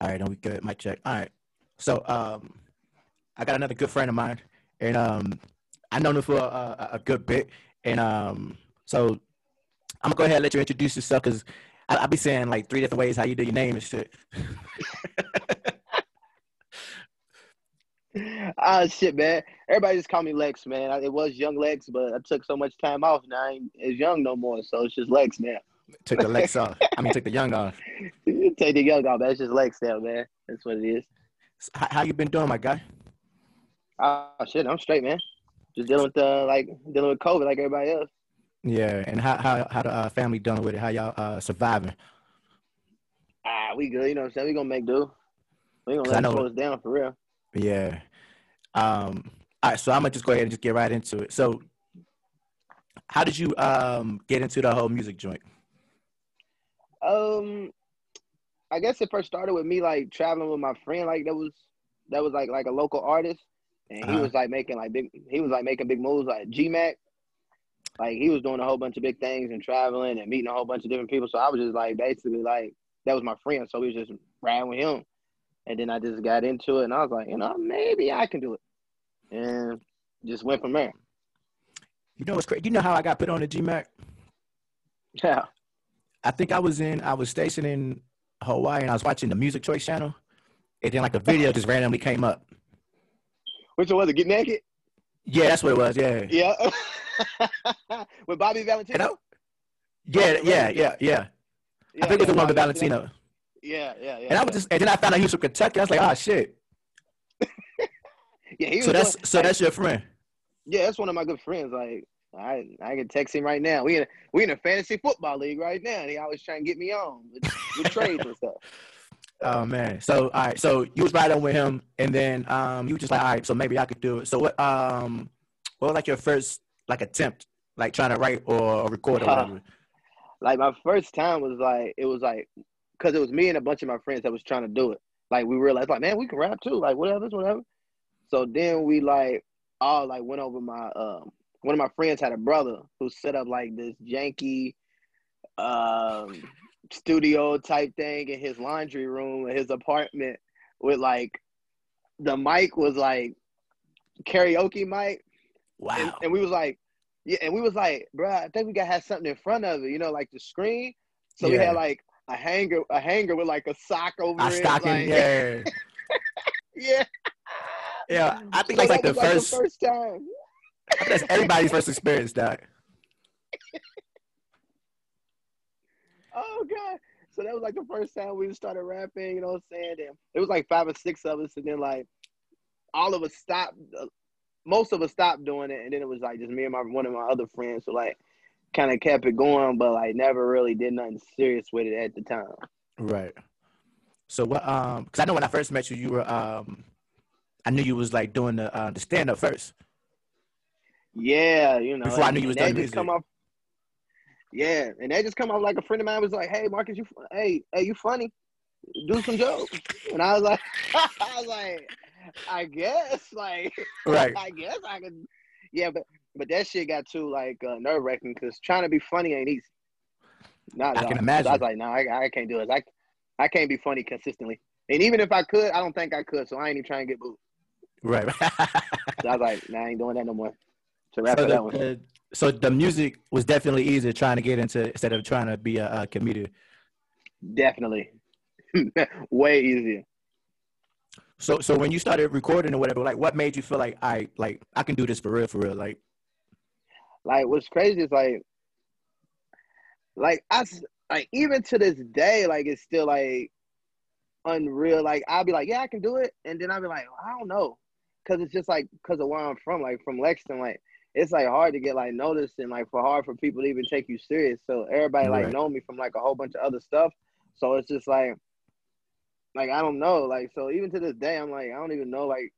All right, then we good. Mic check. All right. So um, I got another good friend of mine, and um, I known him for a, a, good bit, and um, so I'm gonna go ahead and let you introduce yourself because I'll be saying like three different ways how you do your name and shit. Ah, shit, man. Everybody just call me Lex, man. It was Young Lex, but I took so much time off now. I ain't as young no more, so it's just Lex now. Took the legs off. I mean, took the young off. Take the young off. That's just legs now, man. That's what it is. How, how you been doing, my guy? Oh shit, I'm straight, man. Just dealing with uh, like dealing with COVID, like everybody else. Yeah, and how how how the uh, family dealing with it? How y'all uh, surviving? Ah, we good. You know what I'm saying? We gonna make do. We gonna let it slow us down for real. Yeah. Um. All right, so I'm gonna just go ahead and just get right into it. So, how did you um get into the whole music joint? Um, I guess it first started with me like traveling with my friend. Like that was that was like like a local artist, and he uh-huh. was like making like big. He was like making big moves like G Mac. Like he was doing a whole bunch of big things and traveling and meeting a whole bunch of different people. So I was just like basically like that was my friend. So we was just riding with him, and then I just got into it, and I was like, you know, maybe I can do it, and just went from there. You know what's crazy? You know how I got put on the G Mac? Yeah. I think I was in. I was stationed in Hawaii, and I was watching the Music Choice channel, and then like a video just randomly came up. Which one was it? Get naked? Yeah, that's what it was. Yeah. Yeah. with Bobby Valentino. Yeah, yeah, yeah, yeah, yeah. I think it was the one with Valentino. Yeah, yeah, yeah. And I was just, and then I found out he was from Kentucky. I was like, oh shit. yeah, he so that's so that's your friend. Yeah, that's one of my good friends. Like I I can text him right now. We in a, we in a fantasy football league right now, and he always trying to get me on with, with trades and stuff. Oh man. So all right. So you was right on with him, and then um you were just like, all right. So maybe I could do it. So what um what was like your first like attempt, like trying to write or record or whatever? Uh, like my first time was like it was like because it was me and a bunch of my friends that was trying to do it. Like we realized, like man, we can rap too. Like whatever, whatever. So then we like all like went over my um one of my friends had a brother who set up like this janky um studio type thing in his laundry room in his apartment with like the mic was like karaoke mic. Wow. And, and we was like, yeah, and we was like, bro, I think we gotta have something in front of it, you know, like the screen. So yeah. we had like a hanger, a hanger with like a sock over a it. Stocking, like, yeah. yeah. Yeah. I think so that's like the first the first time. That's everybody's first experience, Doc. oh god. So that was like the first time we started rapping, you know what I'm saying? And it was like five or six of us, and then like all of us stopped. Uh, most of us stopped doing it, and then it was like just me and my one of my other friends. So like, kind of kept it going, but like never really did nothing serious with it at the time. Right. So what? Um, because I know when I first met you, you were um, I knew you was like doing the uh, the stand up first. Yeah, you know. Before I knew you was doing music. Come off, yeah, and they just come off like a friend of mine was like, "Hey, Marcus, you, hey, hey, you funny? Do some jokes." And I was like, I was like, I guess, like, right. I guess I could. Yeah, but but that shit got too like uh, nerve wracking because trying to be funny ain't easy. Not I can imagine. I was like, no, nah, I, I can't do it. I I can't be funny consistently. And even if I could, I don't think I could. So I ain't even trying to get booed. Right. so I was like, nah, I ain't doing that no more. So wrap so the, that one. Uh, so the music was definitely easier trying to get into instead of trying to be a, a comedian. Definitely, way easier. So so when you started recording or whatever, like what made you feel like I like I can do this for real, for real? Like like what's crazy is like like I like even to this day, like it's still like unreal. Like I'll be like, yeah, I can do it, and then I'll be like, I don't know, because it's just like because of where I'm from, like from Lexington, like it's like hard to get like noticed and like for hard for people to even take you serious. So everybody like right. know me from like a whole bunch of other stuff. So it's just like like I don't know. Like so even to this day I'm like I don't even know like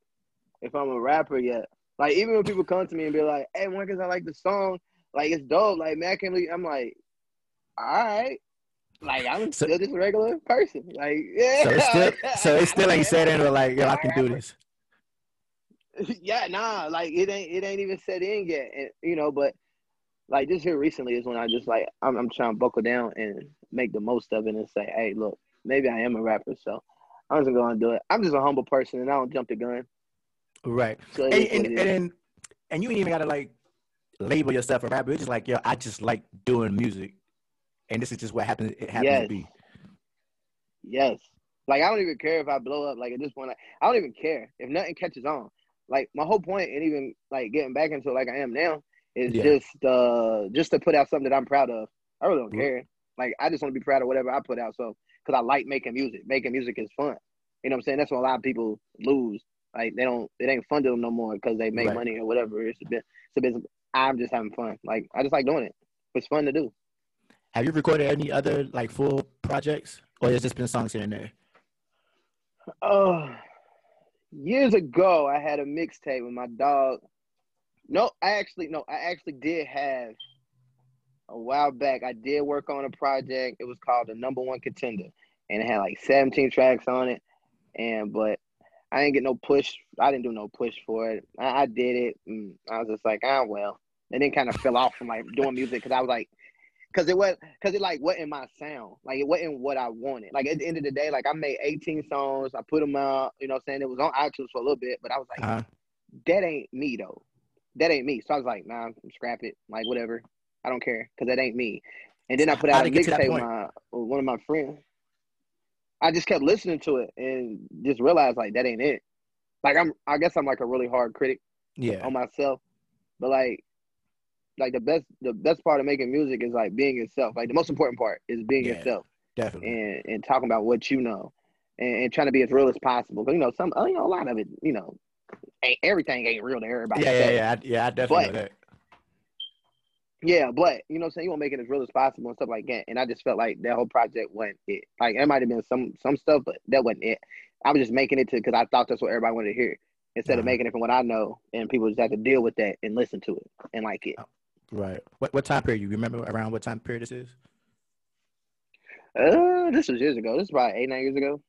if I'm a rapper yet. Like even when people come to me and be like, Hey Marcus, I like the song, like it's dope. Like man, I can't believe I'm like, all right. Like I'm so, still just a regular person. Like yeah. So it's still so it still ain't set in like, yo, I can do this. Yeah, nah, like it ain't it ain't even set in yet. And you know, but like just here recently is when I just like I'm I'm trying to buckle down and make the most of it and say, hey, look, maybe I am a rapper. So I'm just gonna do it. I'm just a humble person, and I don't jump the gun. Right. So And and, and, then- and you ain't even gotta like label yourself a rapper. It's just like, yo, I just like doing music. And this is just what happens it happens Yes. to be. Yes. Like I don't even care if I blow up. Like at this point, like, I don't even care if nothing catches on. Like my whole point, and even like getting back into it like I am now, is Yeah. just uh just to put out something that I'm proud of. I really don't Mhm. care. Like I just want to be proud of whatever I put out. So because I like making music. Making music is fun. You know what I'm saying? That's what a lot of people lose. Like they don't. It ain't fun to them no more because they make Right. money or whatever. It's a bit. It's a business. I'm just having fun. Like I just like doing it. It's fun to do. Have you recorded any other like full projects? Or has just been songs here and there? Oh, years ago, I had a mixtape with my dog. No, I actually no, I actually did have a while back. I did work on a project. It was called the Number One Contender, and it had like 17 tracks on it. And but I didn't get no push. I didn't do no push for it. I, I did it. I was just like, ah, well. And then kind of fell off from like doing music because I was like, because it was because it like wasn't my sound. Like it wasn't what I wanted. Like at the end of the day, like I made 18 songs. I put them out. You know, what I'm saying it was on iTunes for a little bit, but I was like, Uh-huh. that ain't me though. That ain't me. So I was like, nah, scrap it. Like whatever. I don't care because that ain't me. And then I put out a it get to that mixtape with my one of my friends. I just kept listening to it and just realized like that ain't it. Like I'm, I guess I'm like a really hard critic Yeah. on myself, but like, like the best, the best part of making music is like being yourself. Like the most important part is being Yeah. yourself Definitely. and and talking about what you know, and, and trying to be as real as possible. Because you know some, you know a lot of it, you know, ain't everything ain't real to everybody. Yeah, yeah, yeah. I, yeah, I definitely But- know that. Yeah, but you know what I'm saying? You want to make it as real as possible and stuff like that. And I just felt like that whole project wasn't it. Like it might have been some some stuff, but that wasn't it. I was just making it to because I thought that's what everybody wanted to hear. Instead of Uh-huh. making it from what I know and people just have to deal with that and listen to it and like it. Right. What what time period you remember around what time period this is? Uh this was years ago. This is probably eight, nine years ago.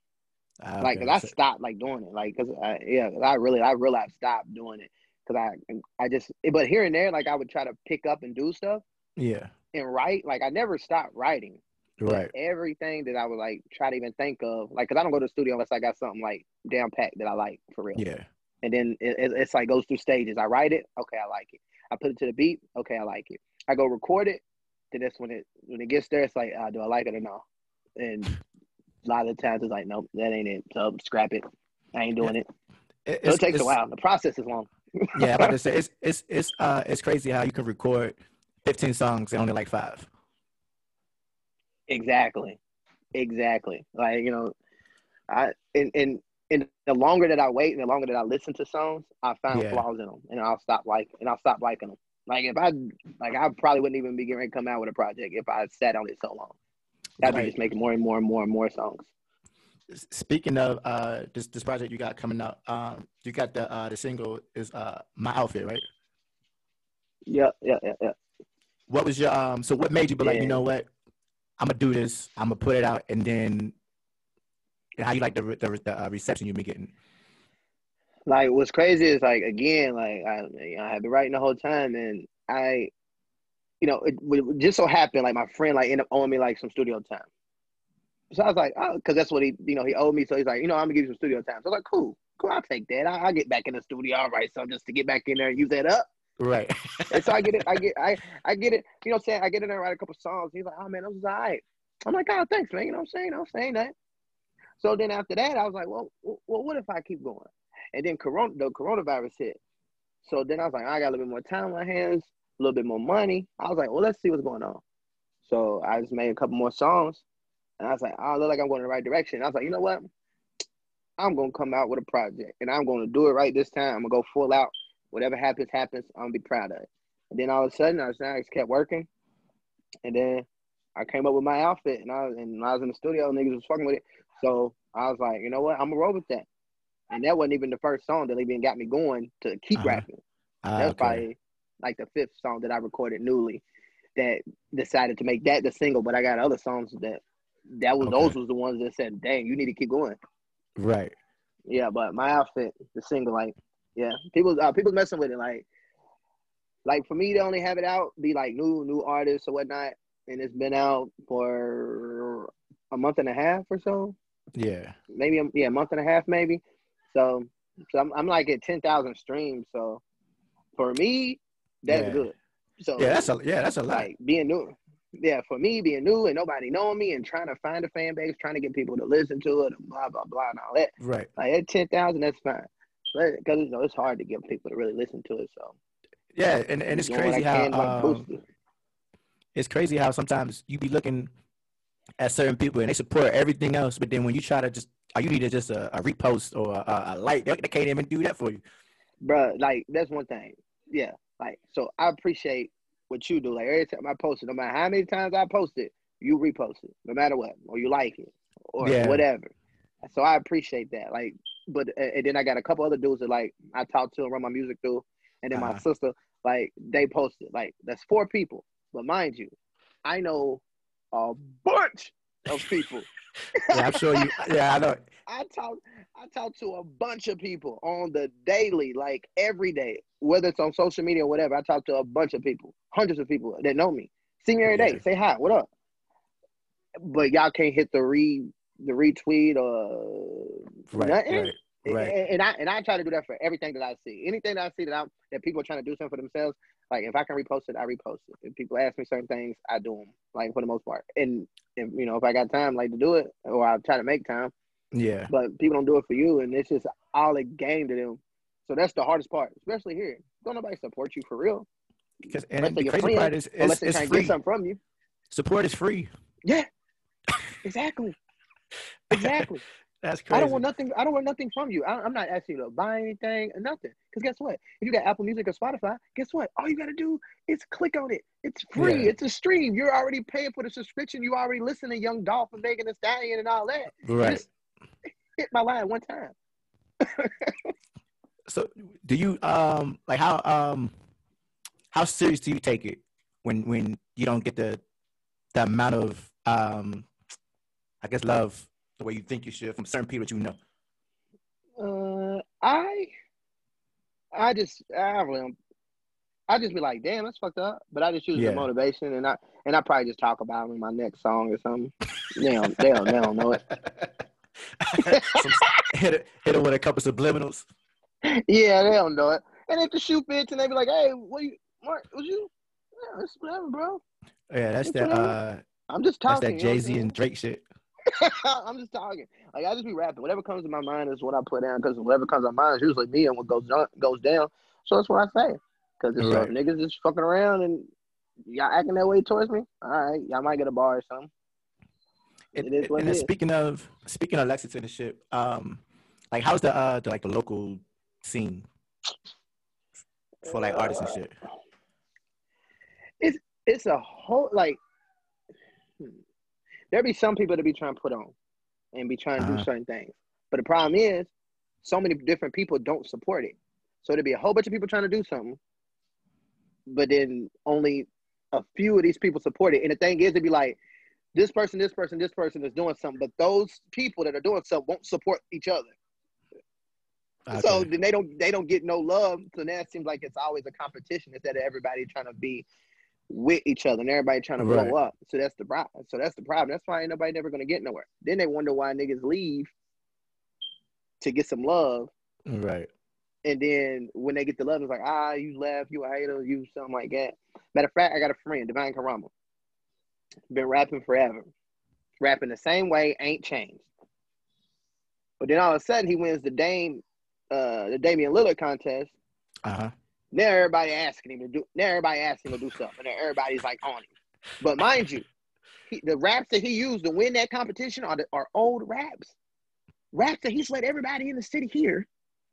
Ah, Like, okay. cause I stopped like doing it. Like, cause I, yeah, 'cause I really, I really have stopped doing it. Cause I, I just, but here and there, like I would try to pick up and do stuff yeah. and write. Like I never stopped writing. But Right. everything that I would like try to even think of, like, cause I don't go to the studio unless I got something like down packed that I like for real. Yeah. And then it, it- it's like goes through stages. I write it, okay, I like it. I put it to the beat, okay, I like it. I go record it. Then that's when it when it gets there, it's like, uh, do I like it or no? And a lot of the times it's like, nope, that ain't it. So scrap it. I ain't doing it. It, So it takes a while. The process is long. yeah, about to say it's it's it's uh it's crazy how you can record 15 songs and only like five. Exactly. Exactly. Like, you know, I and and and the longer that I wait and the longer that I listen to songs, I find Yeah. flaws in them and I'll stop like and I'll stop liking them. Like if I like I probably wouldn't even be getting ready to come out with a project if I sat on it so long. I'd be just making more and more and more and more songs. Speaking of uh this this project you got coming out, um you got the uh the single is uh my outfit, right? Yeah, yeah, yeah, yeah. What was your um so what made you be like, you know what? I'm gonna do this, I'm gonna put it out and then and how you like the the, the uh, reception you've been getting. Like what's crazy is like again, like I, you know, I have been writing the whole time, and I, you know, it, it just so happened like my friend like ended up owing me like some studio time. So I was like, oh, because that's what he, you know, he owed me. So he's like, you know, I'm gonna give you some studio time. So I was like, cool, cool, I'll take that. I, I'll get back in the studio, I'll write something just to get back in there and use that up. Right. And so I get it, I get, I, I get it. You know, what I'm saying I get in there, and write a couple songs. He's like, oh man, that was all right. I'm like, oh, thanks, man. You know what I'm saying? I'm saying that. So then after that, I was like, well, well, what if I keep going? And then corona, the coronavirus hit. So then I was like, I got a little bit more time on my hands, a little bit more money. I was like, well, let's see what's going on. So I just made a couple more songs, and I was like, oh, I look like I'm going in the right direction. I was like, you know what? I'm gonna come out with a project, and I'm gonna do it right this time. I'm gonna go full out. Whatever happens, happens. I'm gonna be proud of it. And then all of a sudden, I, was, I just kept working, and then I came up with my outfit, and I was, and I was in the studio, niggas was fucking with it. So I was like, you know what? I'm gonna roll with that. And that wasn't even the first song that even got me going to keep Uh-huh. rapping. Ah, That was okay. probably like the fifth song that I recorded newly that decided to make that the single. But I got other songs that that was Okay. those was the ones that said, "Dang, you need to keep going." Right. Yeah, but my outfit, the single, like, yeah, people, uh, people messing with it, like, like for me to only have it out, be like new, new artists or whatnot, and it's been out for a month and a half or so. Yeah. maybe a, yeah, a month and a half maybe. So so I'm I'm like at ten thousand streams. So for me, that's Yeah. good. So Yeah, that's a yeah, that's a lot. like being new. Yeah, for me being new and nobody knowing me and trying to find a fan base, trying to get people to listen to it, and blah blah blah, and all that. Right. Like at ten thousand, that's fine. Because you know it's hard to get people to really listen to it. So Yeah, and, and it's crazy how um, it. it's crazy how sometimes you be looking at certain people and they support everything else, but then when you try to just all you need is just a, a repost or a, a like, they, they can't even do that for you. Bruh, like that's one thing. Yeah, like so I appreciate what you do. Like every time I post it, no matter how many times I post it, you repost it, no matter what, or you like it, or Yeah. whatever. So I appreciate that. Like, but and then I got a couple other dudes that like I talk to and run my music through, and then my Uh-huh. sister like they posted. Like that's four people, but mind you, I know a bunch of people. Yeah, I'm sure you. Yeah, I know. I talk I talk to a bunch of people on the daily, like every day, whether it's on social media or whatever. I talk to a bunch of people, hundreds of people that know me. See me every day. Yeah. Say hi, what up? But y'all can't hit the re the retweet or Right, nothing. right, right. And, and I and I try to do that for everything that I see. Anything that I see that I'm that people are trying to do something for themselves, like if I can repost it, I repost it. If people ask me certain things, I do them. Like for the most part. And, and you know, if I got time, like to do it, or I try to make time Yeah, but people don't do it for you, and it's just all a game to them. So that's the hardest part, especially here. Don't nobody support you for real, because and Unless the crazy friend, part is unless they it's trying to get something from you. Support is free. Yeah, exactly, exactly. That's crazy. I don't want nothing. I don't want nothing from you. I, I'm not asking you to buy anything nothing. Because guess what? If you got Apple Music or Spotify, guess what? All you got to do is click on it. It's free. Yeah. It's a stream. You're already paying for the subscription. You already listen to Young Dolph and Megan Thee Stallion and all that. right. Just hit my line one time. So, do you um like how um how serious do you take it when when you don't get the the amount of um I guess love the way you think you should from certain people that you know? Uh, I, I just, I really, I just be like, damn, that's fucked up. But I just use it Yeah. as motivation, and I, and I probably just talk about them in my next song or something. They don't, they don't, they don't know it. Some- hit it hit it with a couple subliminals. Yeah, they don't know it. And if the shoe fits, and they be like, hey, what you, Mark, was you? Yeah, it's whatever, bro. Yeah, that's It's that whatever. uh I'm just that's talking. that you know what I'm Jay Z saying? and Drake shit. I'm just talking. Like I just be rapping. Whatever comes to my mind is what I put down. Because whatever comes to my mind is usually me and what goes on, goes down. So that's what I say. Because if Right. niggas just fucking around and y'all acting that way towards me, all right, y'all might get a bar or something. It, It is what and it speaking of speaking of Lexington and shit, um, like how's the uh the like the local scene for like artists and shit? It's it's a whole like. There be some people that be trying to put on, and be trying to Uh-huh. do certain things. But the problem is, so many different people don't support it. So there'd be a whole bunch of people trying to do something, but then only a few of these people support it. And the thing is, it'd be like this person, this person, this person is doing something, but those people that are doing something won't support each other. So then they don't they don't get no love. So now it seems like it's always a competition instead of everybody trying to be with each other and everybody trying to Right. blow up. So that's the problem. So that's the problem. That's why ain't nobody never gonna get nowhere. Then they wonder why niggas leave to get some love. Right. And then when they get the love, it's like, ah, you left, you a hater, you something like that. Matter of fact, I got a friend, Devine Carama. Been rapping forever. Rapping the same way, ain't changed. But then all of a sudden he wins the Dame, uh, the Damian Lillard contest. Uh huh. Now everybody asking him to do. Now everybody asking him to do something. And then everybody's like on him. But mind you, he, the raps that he used to win that competition are the, are old raps. Raps that he's let everybody in the city hear.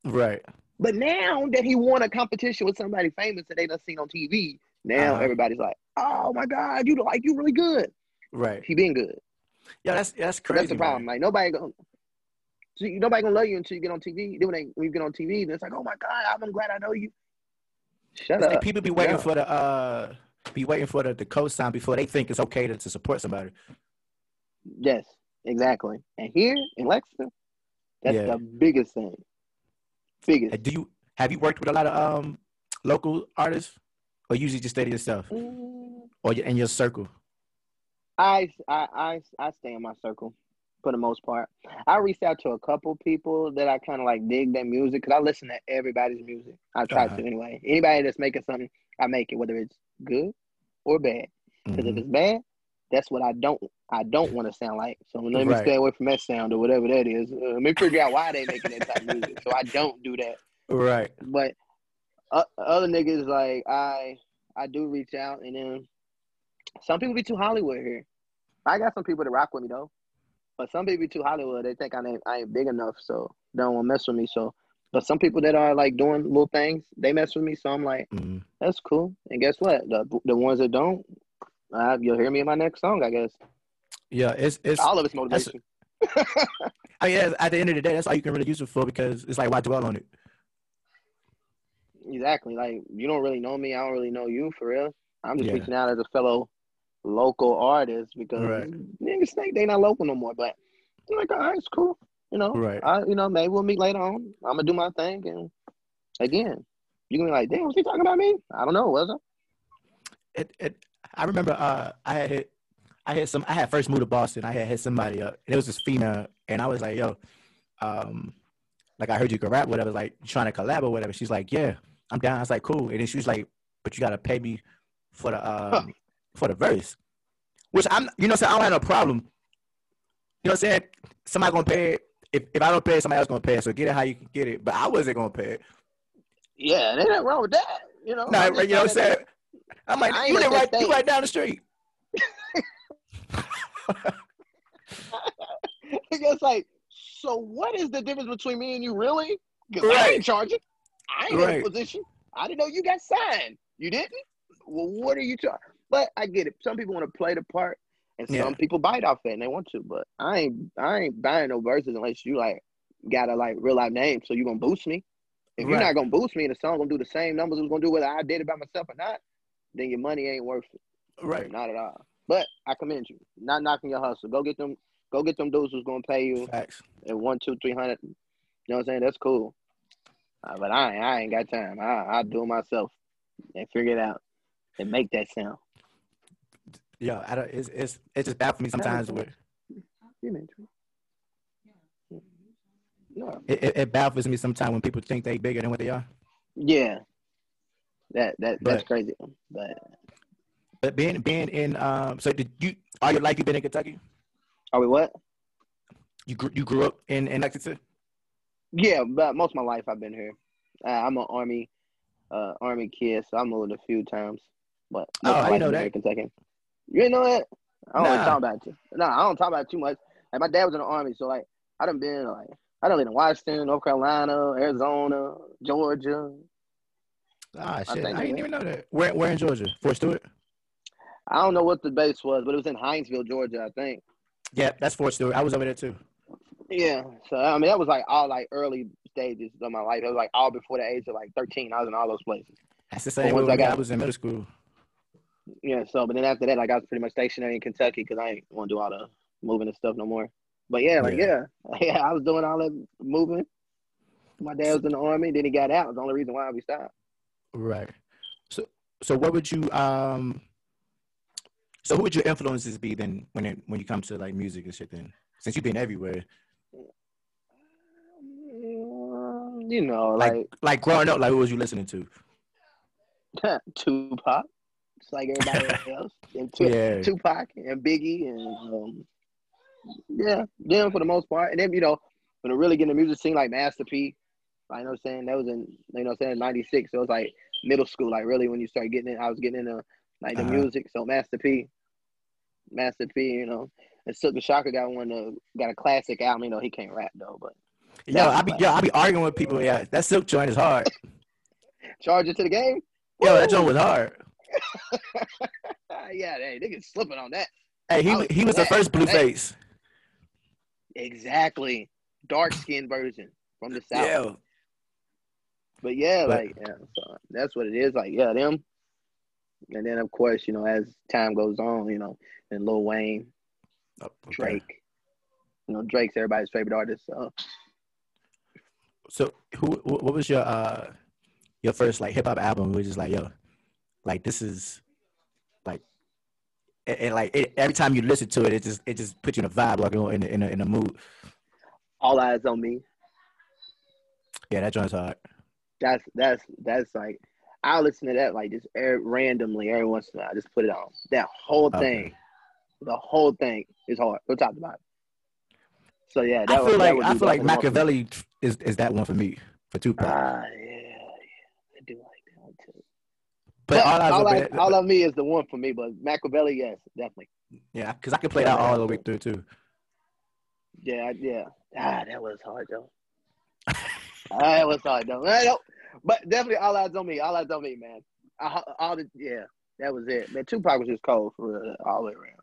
Right. But now that he won a competition with somebody famous that they done seen on TV, now Uh-huh. everybody's like, "Oh my God, you like you really good." Right. He been good. Yeah, that's that's So crazy. that's the problem. man. Like nobody gonna. So nobody gonna love you until you get on TV. Then when, they, when you get on TV, then it's like, oh my God, I'm glad I know you. Shut up. like people be waiting Yeah. for the uh be waiting for the, the co-sign before they think it's okay to, to support somebody. Yes, exactly. And here in Lexington, that's Yeah. the biggest thing. Biggest. Do you have you worked with a lot of um local artists, or usually just stay to yourself, Mm, or in your circle? I, I, I, I stay in my circle. For the most part. I reached out to a couple people that I kind of like dig their music because I listen to everybody's music. I try Uh-huh. to anyway. Anybody that's making something, I make it, whether it's good or bad. Because if Mhm. it's bad, that's what I don't I don't want to sound like. So let me Right. stay away from that sound or whatever that is. Uh, let me figure out why they making that type of music. So I don't do that. Right. But uh, other niggas like I I do reach out and then some people be too Hollywood here. I got some people that rock with me though. But some people too Hollywood. They think I ain't I ain't big enough, so they don't want to mess with me. So but some people that are like doing little things, they mess with me. So I'm like, Mhm. that's cool. And guess what? The the ones that don't, uh, you'll hear me in my next song, I guess. Yeah, it's it's. All of it's motivation. I mean, at the end of the day, that's all you can really use it for because it's like why dwell on it. Exactly. Like you don't really know me. I don't really know you for real. I'm just Yeah. reaching out as a fellow local artists because Right. niggas think they not local no more. But I'm like, all right, it's cool. You know, Right. I, you know, maybe we'll meet later on. I'm gonna do my thing, and again, you gonna be like, damn, was he talking about me? I don't know, was it? It, it I remember uh I had hit I had some I had first moved to Boston. I had hit somebody up. And it was this female, and I was like, yo, um, like I heard you can rap, whatever. Like trying to collab or whatever. She's like, yeah, I'm down. I was like, cool. And then she was like, but you gotta pay me for the um for the verse, which I'm you know saying I don't have no problem. You know what I'm saying? Somebody gonna pay it. If if I don't pay it, somebody else gonna pay it. So get it how you can get it. But I wasn't gonna pay it. Yeah, there ain't nothing wrong with that. You know, No, you know what I'm saying? I'm like, you live right, you right down the street. it's like, so what is the difference between me and you, really? Because I ain't charging. I ain't in a position. I didn't know you got signed. You didn't? Well, what are you talking? But I get it. Some people want to play the part, and some Yeah. people bite off it and they want to. But I ain't. I ain't buying no verses unless you like got a like real life name. So you gonna boost me. If you're not gonna boost me and the song gonna do the same numbers it was gonna do whether I did it by myself or not, then your money ain't worth it. Right. Not at all. But I commend you. Not knocking your hustle. Go get them. Go get them dudes who's gonna pay you Facts. at one, two, three hundred. You know what I'm saying? That's cool. Uh, but I, ain't- I ain't got time. I, I do it myself and figure it out and make that sound. Yeah, I don't, it's it's it's just bad for me sometimes. Where You mean true? No. it, it, it baffles me sometimes when people think they bigger than what they are. Yeah. That that that's But- crazy. But But being being in um, so did you all your life you been in Kentucky? are we what? You grew you grew up in in Lexington. Yeah, but most of my life I've been here. Uh, I'm an army, uh, army kid, so I moved a few times. But Oh, I know that. Kentucky. You didn't know that? I don't really Nah. talk about it. No, I don't talk about it too much. Like my dad was in the army, so like I done been like I done lived in Washington, North Carolina, Arizona, Georgia. Ah shit, I, think didn't even know that. Where where in Georgia? Fort Stewart. I don't know what the base was, but it was in Hinesville, Georgia, I think. Yeah, that's Fort Stewart. I was over there too. Yeah. So I mean that was like all like early stages of my life. It was like all before the age of like thirteen. I was in all those places. That's the same. once way I when I, was in middle school. Yeah, so but then after that, like I was pretty much stationary in Kentucky because I ain't want to do all the moving and stuff no more. But yeah, like yeah. yeah, I was doing all that moving. My dad was in the army, then he got out. It's the only reason why we stopped. Right. So so what would you um? So who would your influences be then when it when you come to like music and shit? Then since you've been everywhere, You know, like like, like growing up, like who was you listening to? Tupac, just like everybody else, and Tu- Yeah. Tupac and Biggie, and um, yeah, them for the most part. And then you know, when I really get in the music scene, like Master P, like, you know what I'm saying? That was in you know what I'm saying '96. So it was like middle school, like really when you start getting in. I was getting into like the Uh-huh. music. So Master P, Master P, you know, and Silk the Shocker got one of got a classic album. You know, he can't rap though, but Yo, I be yo, I be arguing with people. Yeah, that silk joint is hard. charge it to the game. Yo, that Woo! joint was hard. yeah, hey, niggas slipping on that. Hey, he was he was the first Blueface. Exactly. Dark skinned version from the south. Yeah, But yeah, But- like yeah, so that's what it is. Like, yeah, them. And then of course, you know, as time goes on, you know, and Lil Wayne, Oh, okay. Drake. You know, Drake's everybody's favorite artist. So So who what was your uh your first like hip hop album? Which is like yo, like this is like and, and like it, every time you listen to it, it just it just puts you in a vibe, like in a, in a, in a mood. All eyes on me. Yeah, that joint's hard. That's that's that's like I'll listen to that like just er, randomly every once in a while. I just put it on. That whole Okay. thing, the whole thing is hard. We'll talk about it. So yeah, that I feel that like I feel like definitely one for me. Makaveli is is that one for me for Tupac. Ah, yeah, yeah, I do like that one too. But all, all, on I, Me- all of me is the one for me, but Makaveli, yes, definitely. yeah, because I can play that all the way through too. Yeah, yeah. Ah, that was hard though. ah, that was hard though. But definitely all eyes on me. All eyes on me, man. I, all the yeah, that was it. Man, Tupac was just cold for all the way around.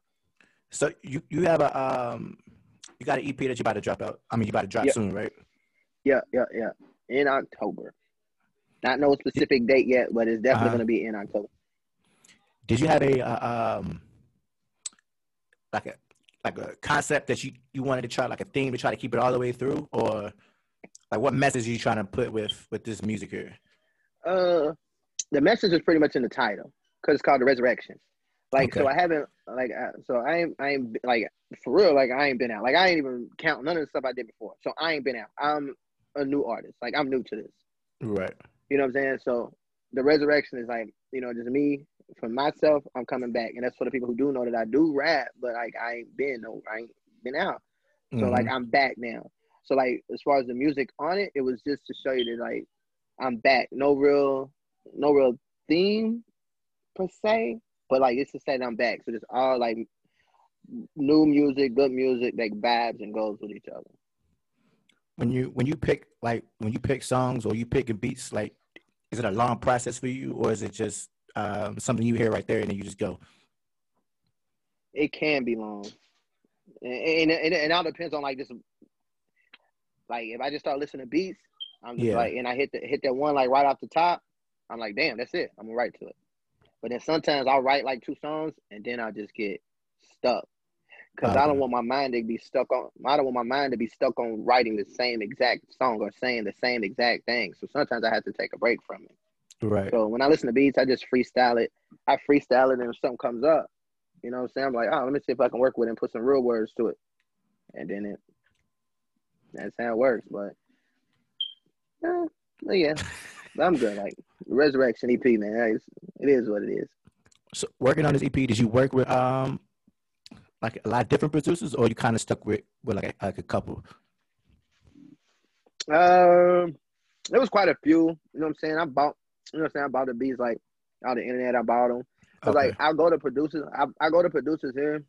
So you you have a um you got an EP that you about to drop out. I mean, you about to drop Yeah. soon, right? Yeah, yeah, yeah. In October. Not no specific date yet, but it's definitely Uh-huh. gonna be in October. Did you have a uh, um like a like a concept that you you wanted to try like a theme to try to keep it all the way through, or like what message are you trying to put with with this music here? Uh, the message is pretty much in the title because it's called the Resurrection. Like, so I haven't like, uh, so I ain't, I ain't like for real. Like, I ain't been out. Like, I ain't even count none of the stuff I did before. So I ain't been out. I'm a new artist. Like, I'm new to this. Right. You know what I'm saying? So the resurrection is like, you know, just me for myself. I'm coming back, and that's for the people who do know that I do rap, but like I ain't been no, I ain't been out. So Mhm. like I'm back now. So like as far as the music on it, it was just to show you that like I'm back. No real, no real theme per se, but like it's to say that I'm back. So just all like new music, good music, like vibes and goes with each other. when you when you pick like when you pick songs or you picking beats, like is it a long process for you, or is it just um, something you hear right there and then you just go? It can be long, and and, and it all depends on like this. Like if I just start listening to beats, I'm just Yeah. like, and I hit the hit that one like right off the top. I'm like, damn, that's it. I'm gonna write to it. But then sometimes I'll write like two songs, and then I'll just get stuck because I don't want my mind to be stuck on. I don't want my mind to be stuck on writing the same exact song or saying the same exact thing. So sometimes I have to take a break from it. Right. So when I listen to beats, I just freestyle it. I freestyle it, and if something comes up, you know what I'm saying? I'm like, oh, let me see if I can work with it and put some real words to it. And then it, that's how it works. But, yeah, yeah, I'm good. Like, Resurrection EP, man, it's, it is what it is. So working on this EP, did you work with um like a lot of different producers, or you kind of stuck with with like a, like a couple? Um, there was quite a few. You know what I'm saying? I bought, you know what I'm saying? I bought the beats like on the internet. I bought them. Cause Okay. like I go to producers, I, I go to producers here,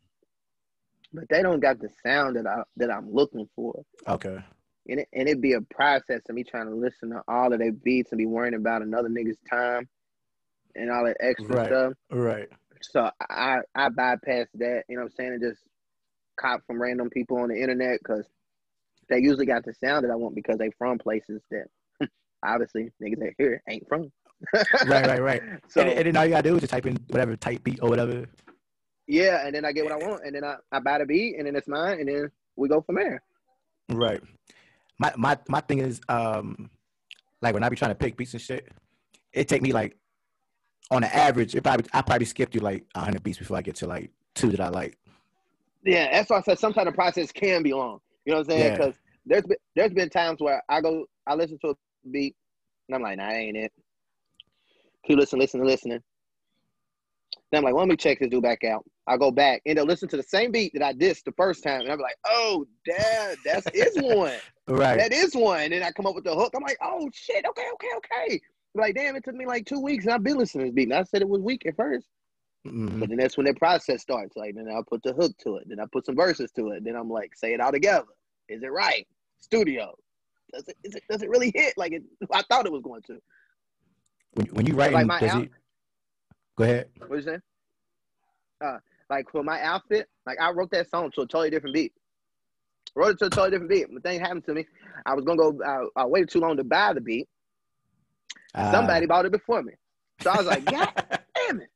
but they don't got the sound that I that I'm looking for. okay. And it and it'd be a process of me trying to listen to all of their beats and be worrying about another nigga's time and all that extra Right. stuff. Right. So I I bypass that, you know what I'm saying, and just cop from random people on the internet because they usually got the sound that I want because they from places that obviously niggas that here ain't from. Right. Right. Right. So and, and then all you gotta do is just type in whatever type beat or whatever. yeah, and then I get what I want, and then I, I buy the beat, and then it's mine, and then we go from there. Right. My my my thing is um like when I be trying to pick beats and shit, it take me like on the average, it probably I probably skip through like hundred beats before I get to like two that I like. Yeah, that's why I said sometimes the process can be long. You know what I'm saying? Yeah. Because there's been there's been times where I go, I listen to a beat, and I'm like, nah, that ain't it. Keep listening, listening, listening. Then I'm like, well, let me check this dude back out. I go back, end up listening to the same beat that I dissed the first time, and I'm like, oh, damn, that's is one. Right. That is one. And then I come up with the hook. I'm like, oh shit, okay, okay, okay. Like, damn, it took me like two weeks, and I've been listening to this beat. And I said it was weak at first. Mhm. But then that's when the process starts. Like then I put the hook to it. Then I put some verses to it. Then I'm like, say it all together. Is it right? Studio. Does it, is it does it really hit like it, I thought it was going to? When when you writing, Like my does out- it? Go ahead. What you saying? Uh, like for my outfit, like I wrote that song to a totally different beat. Wrote it to a totally different beat. The thing happened to me. I was gonna go. I, I waited too long to buy the beat. Uh, Somebody bought it before me. So I was like, God damn it.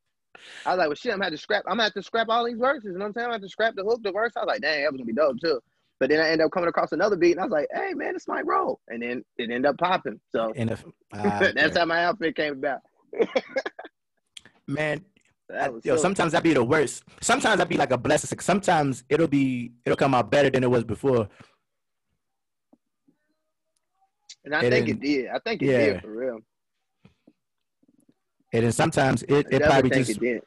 I was like, well, shit, I'm gonna have to scrap. I'm gonna have to scrap all these verses. You know what I'm saying? I'm gonna have to scrap the hook, the verse. I was like, dang, that was gonna be dope too. But then I ended up coming across another beat, and I was like, hey man, this might roll. And then it ended up popping. So and if, ah, that's how my outfit came about. man, That was Yo, sometimes that be the worst. Sometimes that be like a blessing. Sometimes it'll be it'll come out better than it was before. And I it think didn't- it did. I think it yeah. did for real. And then sometimes it, it probably think just it did.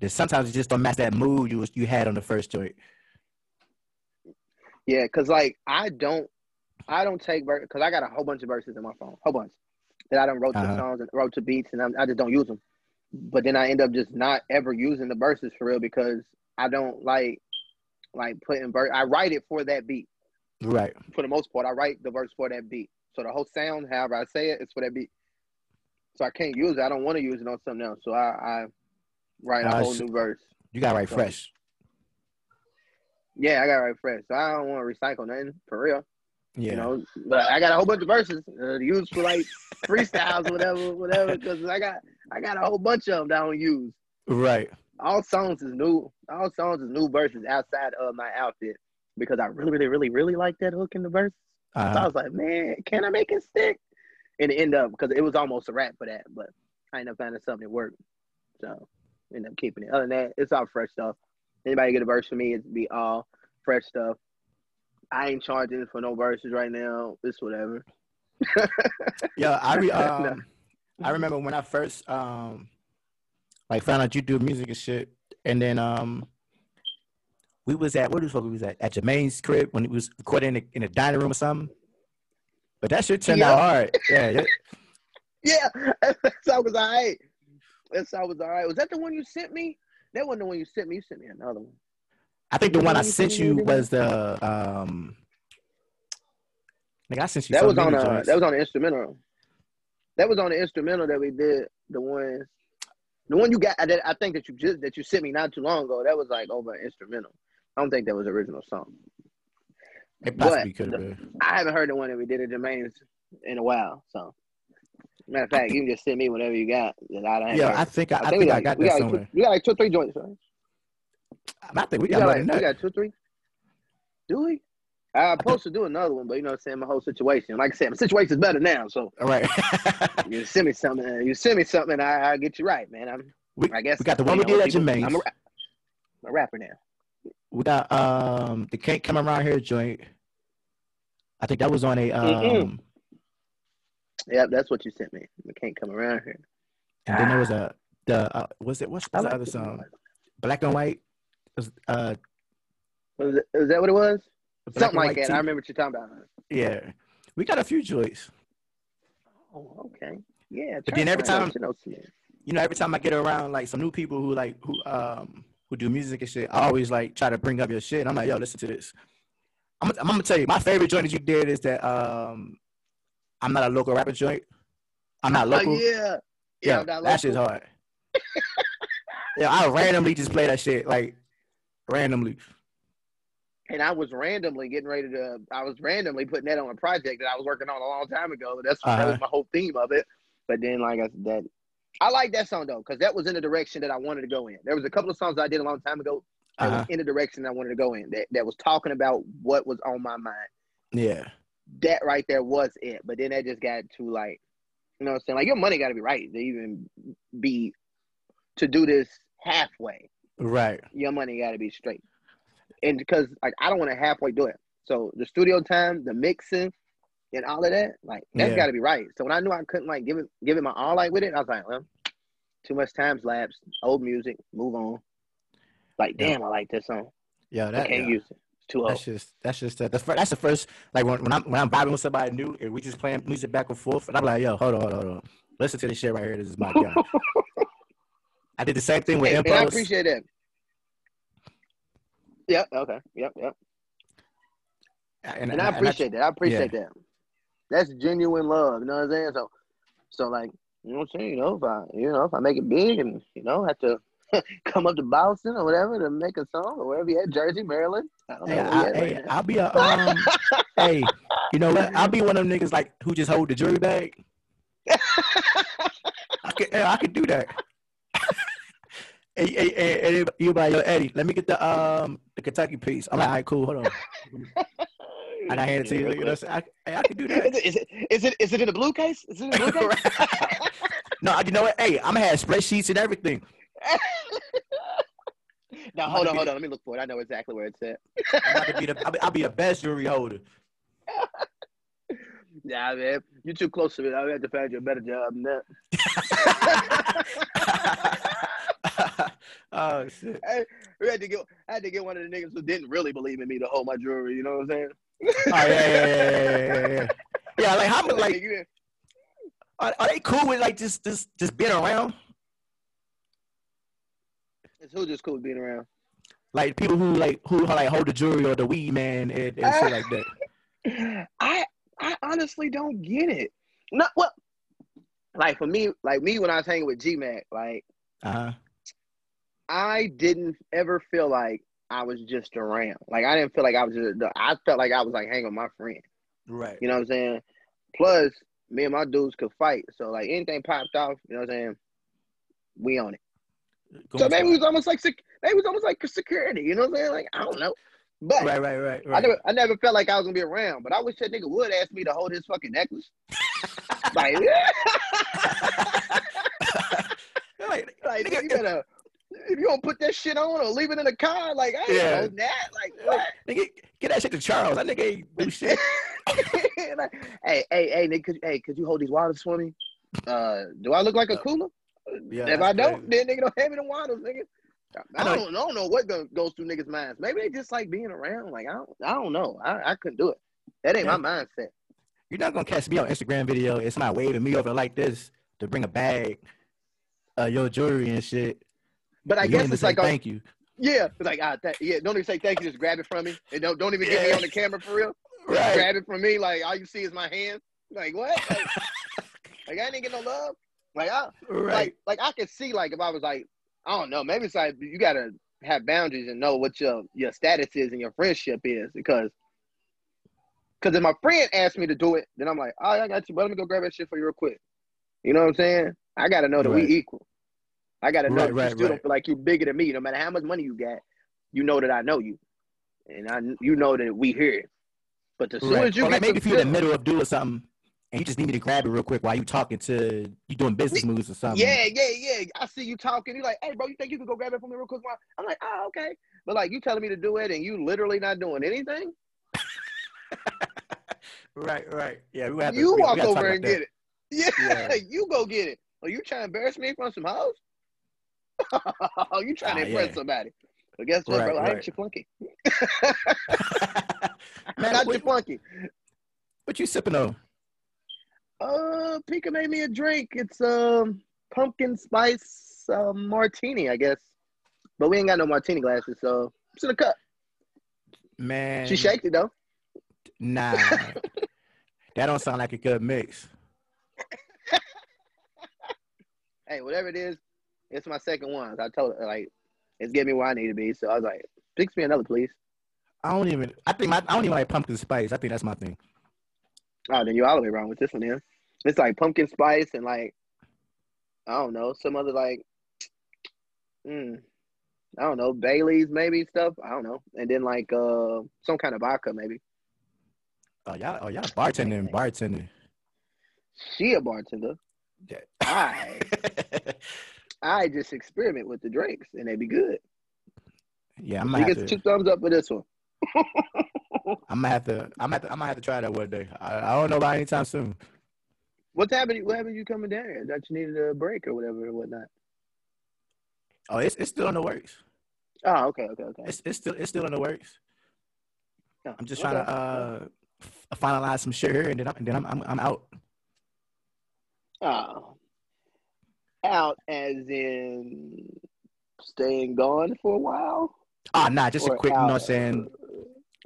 then sometimes it just don't match that mood you was you had on the first joint. Yeah, cause like I don't, I don't take because I got a whole bunch of verses in my phone, whole bunch that I don't wrote to Uh-huh. songs and wrote to beats, and I'm, I just don't use them. But then I end up just not ever using the verses for real because I don't like like putting verse. I write it for that beat Right. for the most part. I write the verse for that beat, so the whole sound, however I say it, it, is for that beat. So I can't use it. I don't want to use it on something else. So I, I write a Uh, whole so- new verse. You got right So- fresh. Yeah, I got to write fresh. So I don't want to recycle nothing for real. Yeah. You know, but I got a whole bunch of verses uh, to use for like freestyles or whatever, whatever. Because I got I got a whole bunch of them that I don't use. Right. All songs is new. All songs is new verses outside of my outfit because I really, really, really, really like that hook in the verse. So I Uh-huh. was like, man, can I make it stick? And it ended up because it was almost a rap for that, but I ended up finding something that worked. So ended up keeping it. Other than that, it's all fresh stuff. Anybody get a verse from me, it'd be all fresh stuff. I ain't charging for no verses right now. It's whatever. Yeah, I re, No. um, I remember when I first um like found out you do music and shit, and then um we was at where the fuck we was at at Jermaine's crib when he was recording in the, in the dining room or something. But that shit turned out Yeah. hard. Yeah, that- Yeah, that was all right. That song was all right. Was that the one you sent me? That wasn't the one you sent me. You sent me another one. I think the one I Yeah, sent you was the um. Like I sent you That was on a joints. that was on the instrumental. That was on the instrumental that we did. The one, the one you got. I, I think that you just that you sent me not too long ago. That was like over an instrumental. I don't think that was the original song. it possibly but could have been. I haven't heard the one that we did at Jermaine's in a while. So, matter of fact, you can just send me whatever you got. That I don't Yeah, heard. I think I, I we think I like- got we that somewhere. Two, we got like two, or three joints, right? I think we We got got, like, we got two, three. Do we? I was supposed to do another one, but you know what I'm saying? My whole situation. Like I said, my situation is better now. So All right. you send me something. You send me something, and I, I'll get you right, man. I'm, we, I guess we got the one we did at Jermaine's. I'm a, I'm a rapper now. We got um the can't come around here joint. I think that was on a um Mm-mm. Yep, that's what you sent me. I can't come around here. and then there was a the uh, was it what's the like other song? Black and white. Was, uh Was, it, is that what it was? Something like that. I remember what you're talking about. Yeah. We got a few joints. Oh, okay. Yeah. But then every time- You know, every time I get around like some new people who like who um who do music and shit, I always like try to bring up your shit. I'm like, yo, listen to this. I'm, I'm gonna tell you, my favorite joint that you did is that um I'm not a local rapper joint. I'm not local. Oh, yeah. Yeah, not that shit's hard. yeah, I randomly just play that shit like randomly. and I was randomly getting ready to. I was randomly putting that on a project that I was working on a long time ago. That's Uh-huh. was my whole theme of it. But then, like I said, that I like that song though because that was in the direction that I wanted to go in. There was a couple of songs I did a long time ago Uh-huh. was in the direction I wanted to go in. That that was talking about what was on my mind. Yeah. That right there was it. But then that just got too like, you know what I'm saying? Like your money got to be right to even be to do this halfway Right. your money got to be straight. And because like I don't want to halfway do it. So the studio time, the mixing, and all of that, like that's Yeah. got to be right. So when I knew I couldn't like give it give it my all like with it, I was like, well, too much time's lapsed. Old music, move on. Like Yeah. damn, I like this song. Yeah, I that, can't yeah. use it. It's too old. That's just that's just uh, the fir- that's the first like when, when I'm when I'm vibing with somebody new and we just playing music back and forth and I'm like yo hold on hold on hold on listen to this shit right here this is my guy. I did the same thing with and, and I appreciate that. Yep. Okay. Yep. Yep. and, and I appreciate that. I appreciate that. That's genuine love. You know what I'm saying? So, so like, you know what I'm saying? You know, if I, you know, if I make it big and you know have to come up to Boston or whatever to make a song or wherever you at, Jersey, Maryland. I don't. Hey, where I, right hey, now. I'll be a um. hey, you know what? I'll be one of them niggas like who just hold the jury bag. I could, I could do that. hey, hey, hey, hey, you by yo Eddie, let me get the um the Kentucky piece. I'm like, all right, cool, hold on. And I hand it to you. You know? I, I could do that. Is it, is it is it in a blue case? Is it in the blue case? no, you know what? Hey, I'm gonna have spreadsheets and everything. now hold on, hold on. Let me look for it. I know exactly where it's at. To be the, I'll, be, I'll be the best jewelry holder. Yeah, man, you're too close to it. I have to find you a better job than that. oh shit! Hey, we had to get, I had to get one of the niggas who didn't really believe in me to hold my jewelry. You know what I'm saying? Oh yeah, yeah, yeah, yeah, yeah, yeah. Yeah, like how many like are, are they cool with like just just just being around? it's who just cool with being around. Like people who like who like hold the jewelry or the weed man and, and shit like that. I I honestly don't get it. Not well, like for me, like me when I was hanging with G Mac, like Uh huh. I didn't ever feel like I was just around. Like I didn't feel like I was just. I felt like I was like hanging with my friend. Right. You know what I'm saying? Plus, me and my dudes could fight, so like anything popped off, you know what I'm saying? We on it. Go so maybe it was almost like sec- maybe it was almost like security. You know what I'm saying? Like I don't know, but Right, right, right, I right. never I never felt like I was gonna be around. But I wish that nigga would ask me to hold his fucking necklace. like, like, like nigga, you better if you don't put that shit on or leave it in the car, like I ain't Yeah. know that. Like what? nigga, get that shit to Charles. That nigga ain't do shit. like, hey, hey, hey, nigga, could, hey, could you hold these waters for me? Uh, do I look like a Uh, cooler? Yeah, if I don't, crazy. then nigga don't have me the waters, nigga. I I don't, I don't know what go, goes through niggas' minds. Maybe they just like being around. Like I don't, I don't know. I, I couldn't do it. That ain't Yeah. my mindset. You're not gonna catch me on Instagram video. It's somebody waving me over like this to bring a bag, uh, your jewelry and shit. But I You guess it's like, thank you. yeah, it's like, ah, th- yeah. Don't even say thank you. Just grab it from me, and don't don't even get me on the camera for real. Just Right. grab it from me. Like all you see is my hand. Like what? Like, like I didn't get no love. Like I, Right. like like I could see like if I was like I don't know maybe it's like you gotta have boundaries and know what your your status is and your friendship is because because if my friend asked me to do it then I'm like oh I got you but let me go grab that shit for you real quick you know what I'm saying I gotta know that Right. we equal I gotta know Right, that right, you still right. don't feel like you're bigger than me no matter how much money you got you know that I know you and I you know that we here but as soon right. as you or like maybe if you're in the middle of doing something and you just need me to grab it real quick while you talking to you doing business moves or something. Yeah, yeah, yeah. I see you talking. You're like, hey, bro, you think you could go grab it for me real quick? While-" I'm like, oh, okay. But like, you telling me to do it and you literally not doing anything? Right, right. Yeah, we have to, you we, walk we over and that. get it. Yeah, Yeah. you go get it. Are you trying to embarrass me in front of some hoes? Oh, you trying to Ah, impress yeah. somebody? But guess what, Right, bro? I right. ain't your flunky. Man, not flunky. what you sipping on? Uh, Pika made me a drink. It's um pumpkin spice uh, martini, I guess. But we ain't got no martini glasses, so it's in a cup. Man, She shaked it though. Nah, that don't sound like a good mix. hey, whatever it is, it's my second one. I told her like it's getting me where I need to be. So I was like, fix me another, please. I don't even. I think my, I don't even like pumpkin spice. I think that's my thing. Oh, then you're all the way wrong with this one. Then it's like pumpkin spice and like I don't know some other like, mm, I don't know Bailey's maybe stuff. I don't know, and then like uh some kind of vodka maybe. Oh y'all, oh y'all bartending, bartending. She a bartender. Yeah. I I just experiment with the drinks and they be good. yeah, I'm gonna have to. two thumbs up for this one. I'm gonna have to. I'm gonna have to. I'm gonna have to try that one day. I, I don't know about anytime soon. What's happening? What happened? You coming down here? That you needed a break or whatever or whatnot. Oh, it's it's still in the works. Oh, okay, okay, okay. It's it's still it's still in the works. Oh, I'm just trying to uh finalize some shit here, and then I'm, and then I'm I'm, I'm out. Oh. Out as in staying gone for a while? Ah, nah, just a Or quick. You know what I'm saying?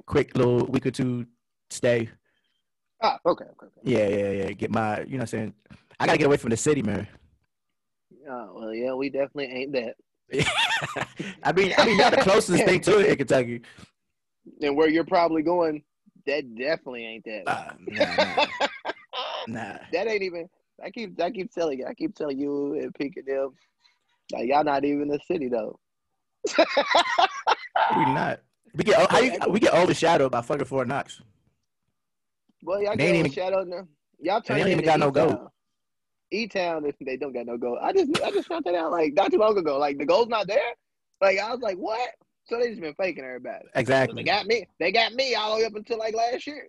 Quick little week or two stay. Ah, okay, okay, okay. Yeah, yeah, yeah. Get my. You know what I'm saying? I gotta get away from the city, man. Oh, well, yeah, we definitely ain't that. I mean, I mean, y'all the closest thing to it in Kentucky. And where you're probably going, that definitely ain't that. Uh, nah, nah, nah. that ain't even. I keep, I keep telling you, I keep telling you and Pink and them, like y'all not even the city though. We not. We get how you, we get overshadowed by fucking Fort Knox. Well, y'all They ain't get shadow now. Y'all turn they don't even got no. Town. E Town, they don't got no gold. I just I just found that out like not too long ago. Like the gold's not there. Like I was like, what? So they just been faking everybody. Exactly. They got me. They got me all the way up until like last year.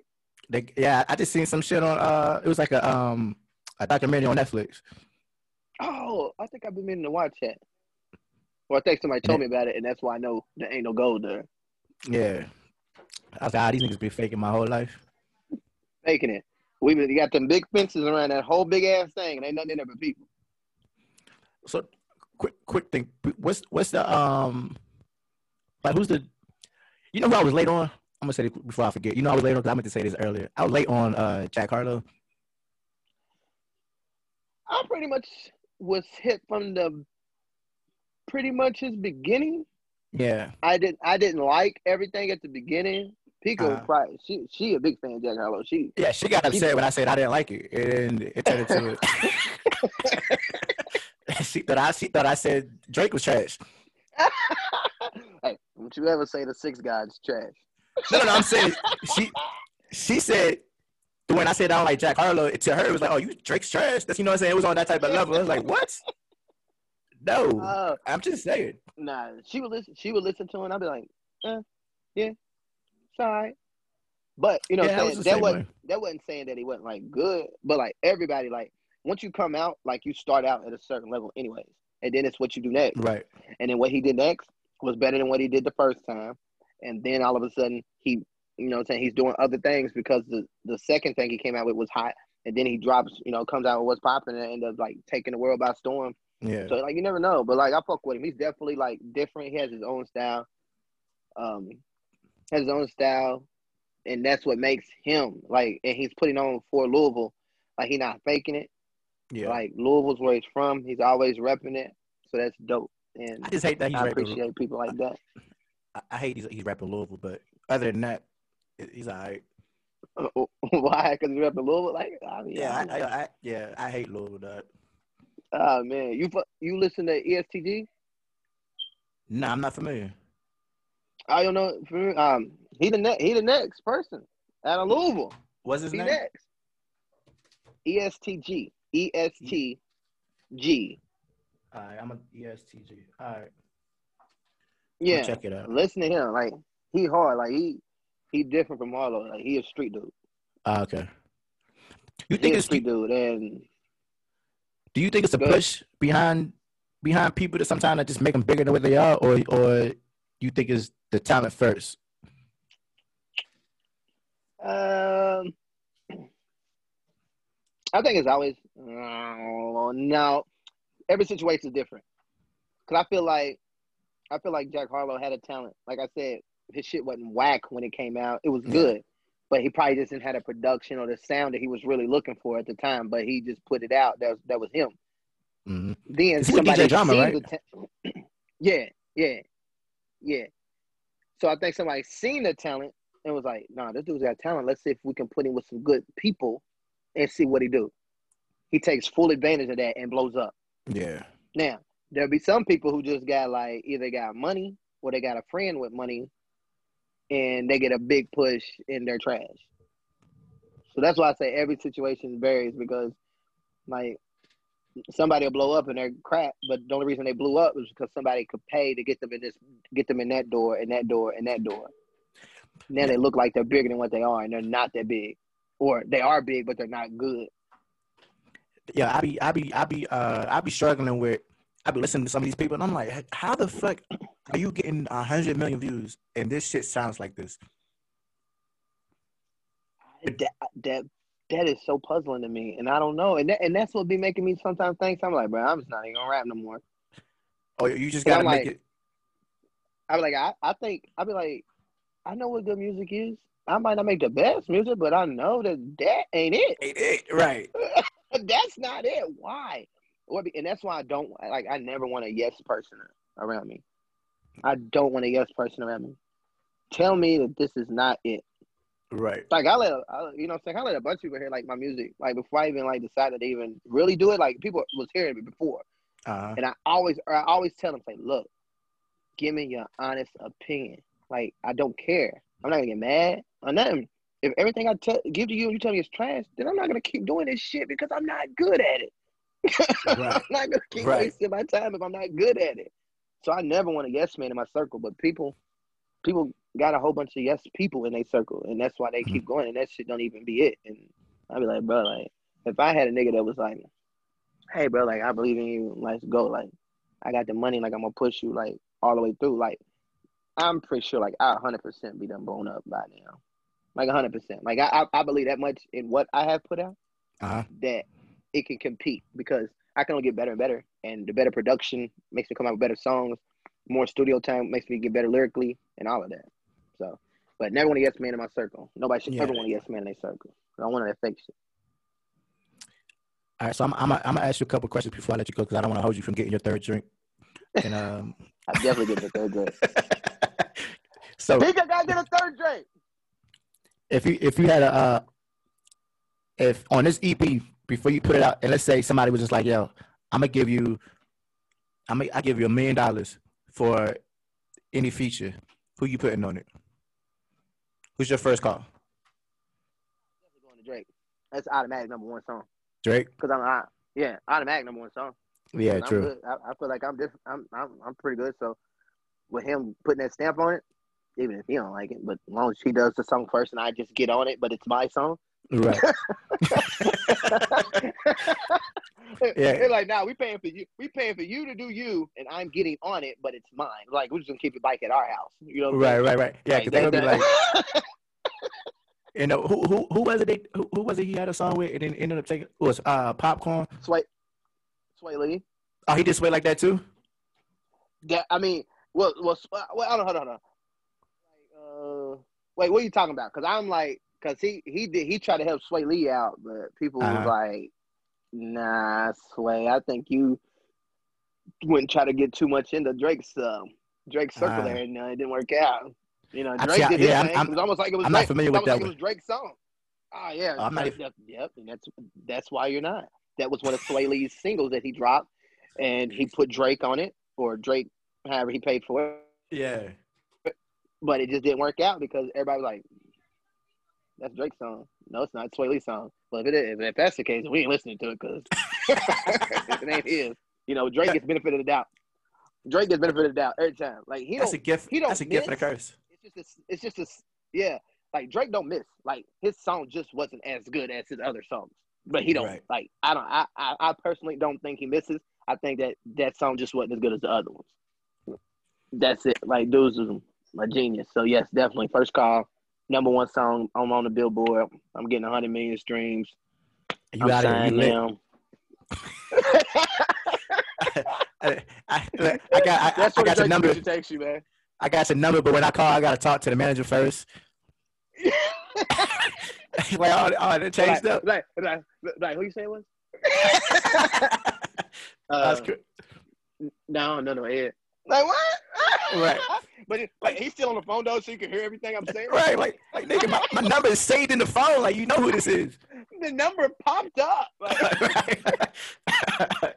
They, yeah, I just seen some shit on. Uh, it was like a um a documentary on Netflix. Oh, I think I've been meaning to watch that. Well, I think somebody told me about it, and that's why I know there ain't no gold there. Yeah, I was like, ah, these niggas been faking my whole life. Faking it. We you got them big fences around that whole big ass thing, and ain't nothing in there but people. So, quick, quick thing. What's what's the um, like who's the? You know who I was late on? I'm gonna say it before I forget. You know I was late on because I meant to say this earlier. I was late on uh Jack Harlow. I pretty much was hit from the pretty much his beginning. Yeah. I didn't I didn't like everything at the beginning. Pico uh, probably she she a big fan of Jack Harlow. She Yeah, she got upset she, when I said I didn't like it. And it turned into it. she thought I she thought I said Drake was trash. hey, don't you ever say the six guys trash. No, no, no, I'm saying she she said when I said I don't like Jack Harlow, to her it was like, "Oh, you Drake's trash." That's you know what I'm saying. It was on that type of level. I was like, "What?" No, uh, I'm just saying. Nah, she would listen. She would listen to him. I'd be like, eh, "Yeah, sorry. all right." But you know, yeah, saying, that wasn't that wasn't saying that he wasn't like good. But like everybody, like once you come out, like you start out at a certain level, anyways, and then it's what you do next. Right. And then what he did next was better than what he did the first time. And then all of a sudden, he you know, saying he's doing other things because the the second thing he came out with was hot, and then he drops, you know, comes out with what's popping and end up like taking the world by storm. Yeah. So like you never know, but like I fuck with him. He's definitely like different. He has his own style. Um, has his own style, and that's what makes him like. And he's putting on for Louisville, like he's not faking it. Yeah. Like Louisville's where he's from. He's always repping it, so that's dope. And I just hate that he's I appreciate people like that. I, I hate he's, he's rapping Louisville, but other than that, he's all right. Why? Because he's rapping Louisville. Like, I mean, yeah, I, I, I, yeah, I hate Louisville. Dog. Oh man, you you listen to EST Gee? No, nah, I'm not familiar. I don't know. Um, he the next. He the next person out of Louisville. What's his he name? Next. EST Gee. ESTG. All right, I'm a EST Gee. All right. Yeah. check it out. Listen to him. Like he hard. Like he he different from Harlow. Like he a street dude. Ah, okay. You think it's street dude and do you think it's a push behind behind people that sometimes that just make them bigger than what they are, or or you think it's the talent first? Um, I think it's always uh, no. Every situation is different. Cause I feel like I feel like Jack Harlow had a talent. Like I said, his shit wasn't whack when it came out. It was good, yeah. but he probably just didn't have a production or the sound that he was really looking for at the time. But he just put it out. That was that was him. Mm-hmm. Then somebody drama, right? The ta- yeah, yeah, yeah. So I think somebody seen the talent and was like, "Nah, this dude's got talent. Let's see if we can put him with some good people and see what he do." He takes full advantage of that and blows up. Yeah. Now there'll be some people who just got like either got money or they got a friend with money and they get a big push in their trash. So that's why I say every situation varies because like somebody will blow up in their crap, but the only reason they blew up was because somebody could pay to get them in this get them in that door and that door and that door. Now they look like they're bigger than what they are and they're not that big. Or they are big but they're not good. Yeah, I be I be I be uh I be struggling with I be listening to some of these people and I'm like, how the fuck are you getting a hundred million views and this shit sounds like this? That that that is so puzzling to me, and I don't know, and that, and that's what be making me sometimes think I'm like, bro, I'm just not even gonna rap no more. Oh, you just gotta make like, it. I'm like, I, I think I'd be like, I know what good music is. I might not make the best music, but I know that that ain't it. Ain't it right? that's not it. Why? And that's why I don't like. I never want a yes person around me. I don't want a yes person around me. Tell me that this is not it. Right. Like I let, I, you know, I'm saying I let a bunch of people hear like my music, like before I even like decided to even really do it. Like people was hearing me before, uh-huh. and I always, I always tell them, say, look, give me your honest opinion. Like I don't care. I'm not gonna get mad or nothing. If everything I tell give to you, and you tell me it's trash, then I'm not gonna keep doing this shit because I'm not good at it. I'm not gonna keep Right. wasting my time if I'm not good at it. So I never want a yes man in my circle, but people people got a whole bunch of yes people in their circle, and that's why they keep going, and that shit don't even be it. And I'd be like, bro, like if I had a nigga that was like, hey, bro, like I believe in you, let's go, like I got the money, like I'm gonna push you, like all the way through, like I'm pretty sure, like I 100 percent be done blown up by now, like 100 percent. Like I, I I believe that much in what I have put out Uh-huh. that it can compete because I can only get better and better, and the better production makes me come out with better songs. More studio time makes me get better lyrically and all of that. So, but never want a yes man in my circle. Nobody should Yeah. ever want a yes man in their circle. I don't want that fake shit. All right, so I'm I'm I'm gonna ask you a couple questions before I let you go because I don't want to hold you from getting your third drink. And um, I definitely getting the third drink. so He got to get a third drink. if you if you had a uh, if on this EP before you put it out, and let's say somebody was just like, "Yo, I'm gonna give you, I'm gonna I give you a million dollars for any feature," who you putting on it? Who's your first call? Definitely going to Drake. That's automatic number one song. Drake. Cause I'm, I, yeah, automatic number one song. Yeah, true. I, I feel like I'm different. I'm, I'm I'm pretty good. So with him putting that stamp on it, even if he don't like it, but as long as he does the song first and I just get on it, but it's my song. Right. Yeah. They're like, nah, we paying for you. We paying for you to do you, and I'm getting on it, but it's mine. Like we're just gonna keep your bike at our house. You know, what Right, right, right. Yeah, Like, because they're gonna be like, you know, who who who was it? They, who, who was it? He had a song with, and then ended up taking. It was uh popcorn. Swae, Swae Lee. Oh, he did sway like that too. Yeah, I mean, well, well, well hold on, hold on, hold on. Like, uh, wait, what are you talking about? Because I'm like, because he he did he tried to help Swae Lee out, but people was Uh-huh. like, nah, Swae, I think you wouldn't try to get too much into Drake's um, Drake's circle Uh-huh. there, and uh, it didn't work out. You know, Drake see, I- did his yeah, I'm- thing. I'm- it was almost like it was I'm not familiar it with that like one. it was Drake's song. Ah, yeah. Oh, I'm not that- that- yep, and that's that's why you're not. That was one of Swae Lee's singles that he dropped, and he put Drake on it, or Drake, however he paid for it. Yeah. But it just didn't work out because everybody was like, "That's Drake's song." No, it's not. It's Swae Lee's song. But if it is, if that's the case, we ain't listening to it because it ain't his. You know, Drake gets benefit of the doubt. Drake gets benefit of the doubt every time. Like he That's don't a gift. he don't That's a gift and a curse. it's just this, it's just this yeah like drake don't miss like his song just wasn't as good as his other songs but he don't Right. like i don't I, I i personally don't think he misses i think that that song just wasn't as good as the other ones that's it like dudes is a genius so yes definitely first call number one song i'm on the billboard i'm getting 100 million streams You I'm out here. You signed lit. now. I, I, I got I, that's I what got your number. producer takes you man I got your number, but when I call, I gotta talk to the manager first. like, oh, oh, they changed like, up. like, like, like, who you say it was? That's Uh, cr- No, no, no, Ed. Like what? Right. But it, like he's still on the phone though, so you can hear everything I'm saying. right, like, like nigga, my, my number is saved in the phone. Like, you know who this is. The number popped up. Like, Right.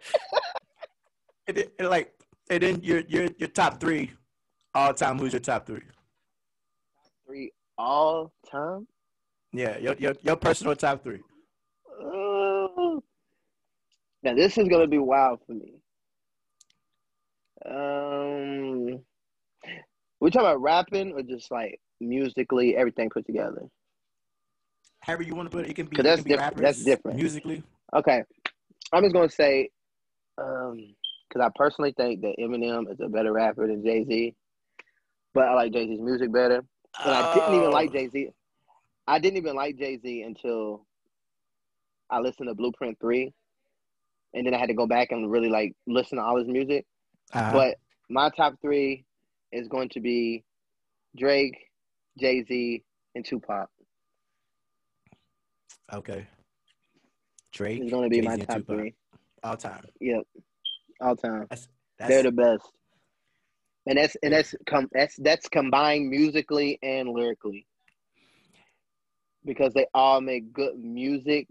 and, then, and like, and then your your your top three, all time. Who's your top three? three all time. Yeah, your your, your personal top three. Uh, now this is gonna be wild for me. Um, we talking about rapping or just like musically everything put together? However you want to put it, it can be. 'Cause that's can be different- that's different. Musically, Okay, I'm just gonna say, um, because I personally think that Eminem is a better rapper than Jay Z, but I like Jay Z's music better. And I didn't even like Oh. Jay Z. I didn't even like Jay Z until I listened to Blueprint Three, and then I had to go back and really like listen to all his music. Uh-huh. But my top three is going to be Drake, Jay Z, and Tupac. okay. Drake. Is going to be my Jay-Z, and top Tupac. three. all time. Yep, all time. That's They're the best. And that's and that's com- that's that's combined musically and lyrically. Because they all make good music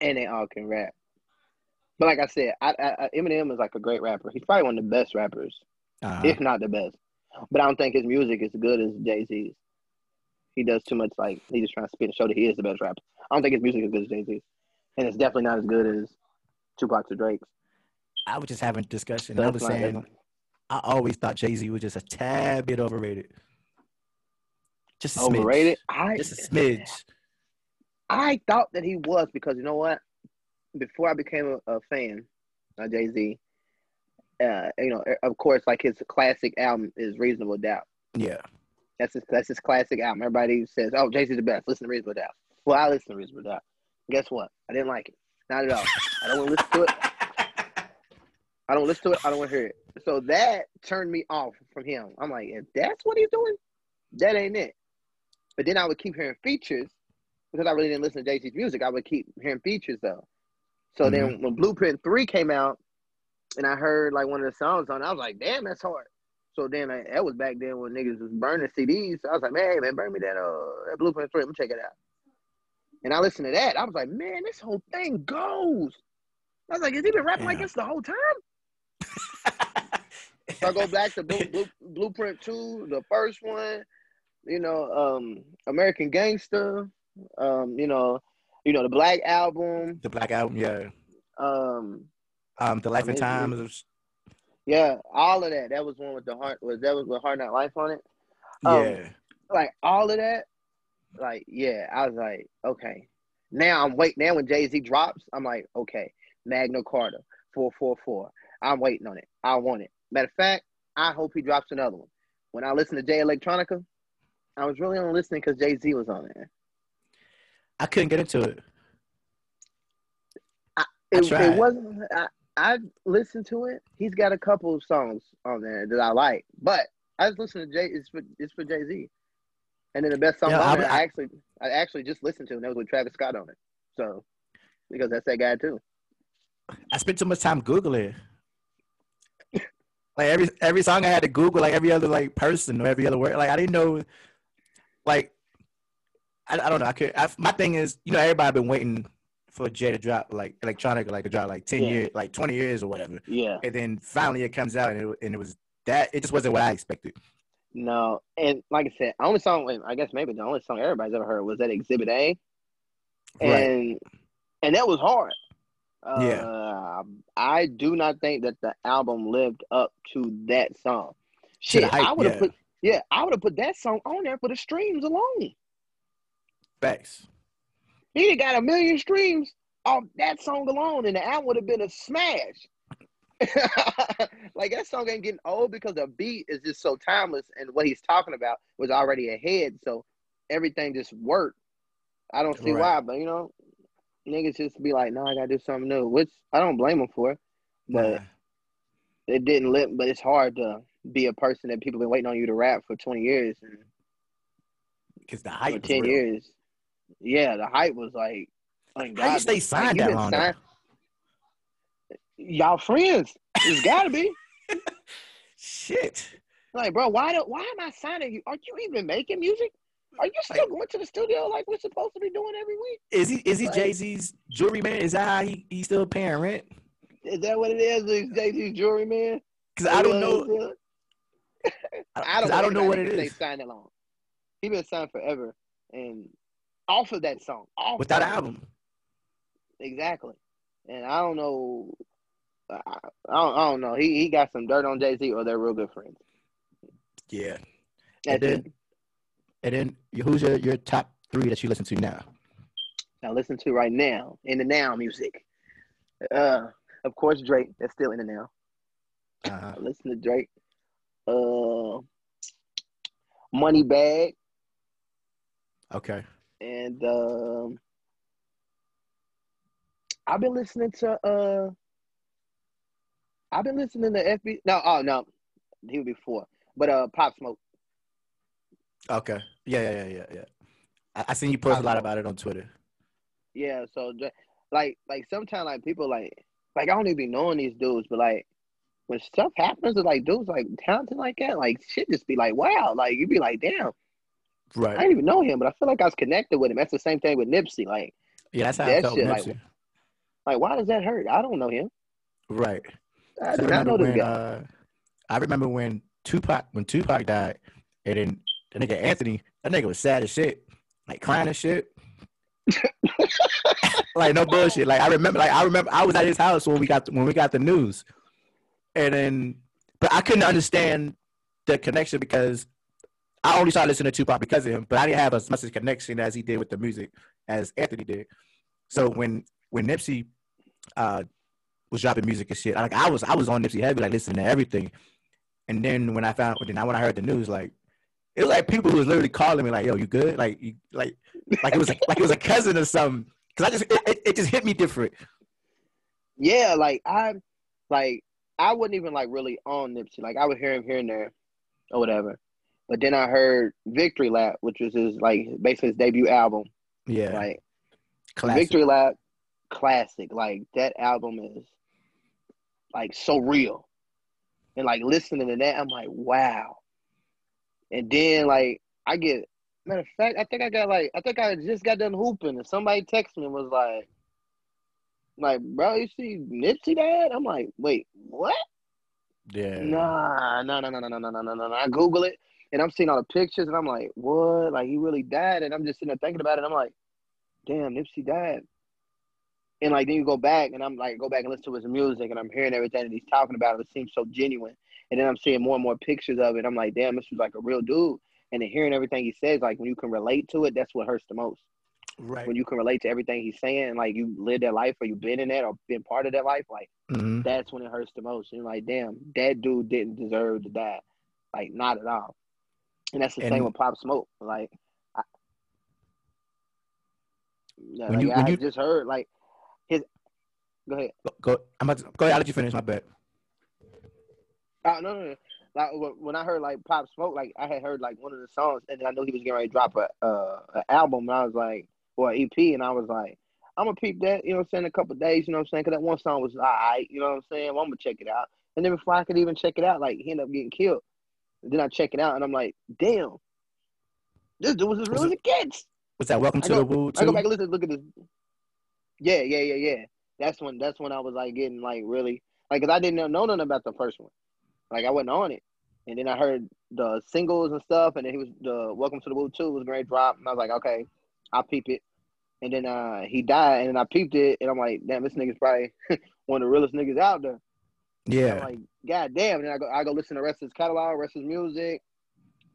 and they all can rap. But like I said, I, I- Eminem is like a great rapper. He's probably one of the best rappers, uh-huh. if not the best. But I don't think his music is good as Jay Z's. He does too much like he just trying to spit and show that he is the best rapper. I don't think his music is good as Jay Z's, and it's definitely not as good as Tupac to Drake's. I was just having a discussion. I was saying my- I always thought Jay Z was just a tad bit overrated. Just a smidge. overrated. I Just a smidge. I thought that he was because you know what? Before I became a, a fan of Jay Z, uh, you know, of course, like his classic album is Reasonable Doubt. Yeah. That's his that's his classic album. Everybody says, "Oh, Jay Z's the best." Listen to Reasonable Doubt. Well, I listen to Reasonable Doubt. Guess what? I didn't like it. Not at all. I don't want to listen to it. I don't listen to it. I don't want to hear it. So that turned me off from him. I'm like, if that's what he's doing, that ain't it. But then I would keep hearing features because I really didn't listen to Jay Z's music. I would keep hearing features though. So then when Blueprint Three came out, and I heard like one of the songs on, it, I was like, damn, that's hard. So then I, that was back then when niggas was burning CDs. So I was like, man, hey, man, burn me that uh that Blueprint Three. Let me check it out. And I listened to that. I was like, man, this whole thing goes. I was like, has he been rapping like this the whole time? So I go back to Blue, Blue, Blueprint Two, the first one. You know, um, American Gangster. Um, you know, you know the Black Album. the Black Album, yeah. Um, Um, the Life and Amazing. Times. yeah, all of that. That was one with the heart. Was that was with Hard Knock Life on it? Um, Yeah. Like all of that. Like yeah, I was like, okay. Now I'm waiting. Now when Jay Z drops, I'm like, okay, Magna Carta, four four four. I'm waiting on it. I want it. Matter of fact, I hope he drops another one. When I listen to Jay Electronica, I was really only listening because Jay Z was on there. I couldn't get into it. It, tried. it wasn't. I, I listened to it. He's got a couple of songs on there that I like, but I just listened to Jay. It's for it's for Jay Z. And then the best song Yeah, I- I, I- actually I actually just listened to, and that was with Travis Scott on it. So because that's that guy too. I spent too much time Googling. like every every song I had to Google like every other like person or every other word. Like I didn't know like I, I don't know. I could I, my thing is, you know, everybody been waiting for Jay to drop like electronic like to drop like 10 Yeah. years, like 20 years or whatever. Yeah. And then finally it comes out and it, and it was that it just wasn't what I expected. No, and like I said, only song I guess maybe the only song everybody's ever heard was that Exhibit A, Right. and and that was hard. Uh, Yeah. I do not think that the album lived up to that song. Shit, hype, I would have yeah. put yeah, I would have put that song on there for the streams alone. Facts. He got a million streams off that song alone, and the album would have been a smash. like that song ain't getting old because the beat is just so timeless, and what he's talking about was already ahead, so everything just worked. I don't see Right. why, but you know, niggas just be like, "No, I gotta do something new," which I don't blame them for. But Nah. it didn't live. But it's hard to be a person that people been waiting on you to rap for twenty years Cause the hype ten years. Yeah, the hype was like. How you stay Like, signed you that long? though? Y'all friends. It's gotta be. Shit. Like, bro, why do why am I signing you? Are you even making music? Are you still Like- going to the studio like we're supposed to be doing every week? Is he is he Like- Jay Z's jewelry man? Is that how he, he's still paying rent? Is that what it is? Is Jay Z's jewelry man? Because I don't know. I don't. I don't know what it is. it that is. Stay signed it long. He been signed forever, and off of that song, off Without of an it. album. exactly. And I don't know. I, I don't. I don't know. He he got some dirt on Jay Z, or they're real good friends. Yeah. That's and it. then, and then who's your, your top three that you listen to now? I listen to right now in the now music. Uh, of course, Drake. That's still in the now. Uh, I listen to Drake. Uh, Money Bag okay. And um, I've been listening to uh, I've been listening to FB. No, oh no, he was before, but uh, Pop Smoke. Okay. Yeah, yeah, yeah, yeah, yeah. I, I seen you post a lot about it on Twitter. Yeah, so like like sometimes like people like like I don't even be knowing these dudes, but like when stuff happens to like dudes like talented like that, like shit just be like wow, like you'd be like damn, I Right. didn't even know him, but I feel like I was connected with him. That's the same thing with Nipsey. Like Yeah, that's how I that felt shit, like, Nipsey. like why does that hurt? I don't know him. Right. I So know remember when, guy. uh, I remember when Tupac when Tupac died, and then the nigga Anthony, that nigga was sad as shit, like crying and shit. like no bullshit. Like I remember, like I remember, I was at his house when we got when we got the news, and then, but I couldn't understand the connection because I only started listening to Tupac because of him, but I didn't have as much of a connection as he did with the music as Anthony did. So when when Nipsey uh, was dropping music and shit, like I was I was on Nipsey heavy, like listening to everything. And then when I found, then when I heard the news, like it was like people was literally calling me, like, "Yo, you good?" Like, you, like, like it was like, it was a cousin or something. Cause I just it, it just hit me different. Yeah, like I, like I wasn't even like really on Nipsey. Like I would hear him here and there, or whatever. But then I heard Victory Lap, which was his like basically his debut album. Yeah, Like classic. Victory Lap, classic. Like that album is like so real. And like listening to that, I'm like, wow. And then like I get matter of fact, I think I got like I think I just got done hooping and somebody texted me and was like like, bro, you see Nipsey dad? I'm like, wait, what? Yeah, Nah, no, no, no, no, no, no, no, no, no. I Google it and I'm seeing all the pictures and I'm like, what? Like he really died? And I'm just sitting there thinking about it. I'm like, damn, Nipsey died. And like then you go back and I'm like, go back and listen to his music and I'm hearing everything that he's talking about. It seems so genuine. And then I'm seeing more and more pictures of it. I'm like, damn, this was like a real dude. And then hearing everything he says, like when you can relate to it, that's what hurts the most. right. When you can relate to everything he's saying, like you lived that life or you've been in that or been part of that life, like Mhm. that's when it hurts the most. And like, damn, that dude didn't deserve to die. Like, not at all. And that's the And- same with Pop Smoke. Like, I, yeah, like, you- I you- just heard like his. Go ahead. Go, go. I'm about to, go ahead. I'll let you finish. My bad. Uh, no, no, no. Like when I heard like Pop Smoke, like I had heard like one of the songs, and I knew he was getting ready to drop a uh an album, and I was like, or an EP, and I was like, I'm gonna peep that, you know, what I'm saying, a couple days, you know, what I'm saying, because that one song was alright, you know, what I'm saying, well, I'm gonna check it out, and then before I could even check it out, like he ended up getting killed. Then I check it out, and I'm like, damn, this dude was as real Was as it gets. What's that? Welcome I to go- the Woo I go back and listen, look at this. Yeah, yeah, yeah, yeah. That's when that's when I was like getting like really like because I didn't know, know nothing about the first one. Like I wasn't on it, and then I heard the singles and stuff, and then he was the Welcome to the Woo Two was great drop, and I was like, okay, I'll peep it. And then uh he died, and then I peeped it, and I'm like, damn, this nigga's probably one of the realest niggas out there. I'm Yeah, like, god damn. And then I go I go listen to the rest of his catalog, rest of his music.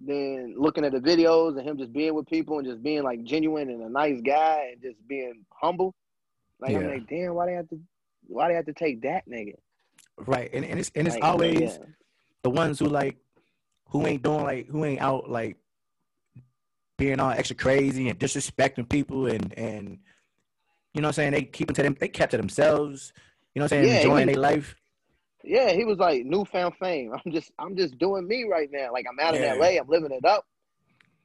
Then looking at the videos and him just being with people and just being like genuine and a nice guy and just being humble. Like I'm like, damn, why they have to why they have to take that nigga? right. And, and it's and it's Like, always yeah. the ones who like who ain't doing like who ain't out like being all extra crazy and disrespecting people and and you know what I'm saying they keep it to them they kept to themselves you know what I'm saying Yeah, enjoying he- their life Yeah, he was like newfound fame. I'm just I'm just doing me right now. Like I'm out Yeah. in LA, I'm living it up.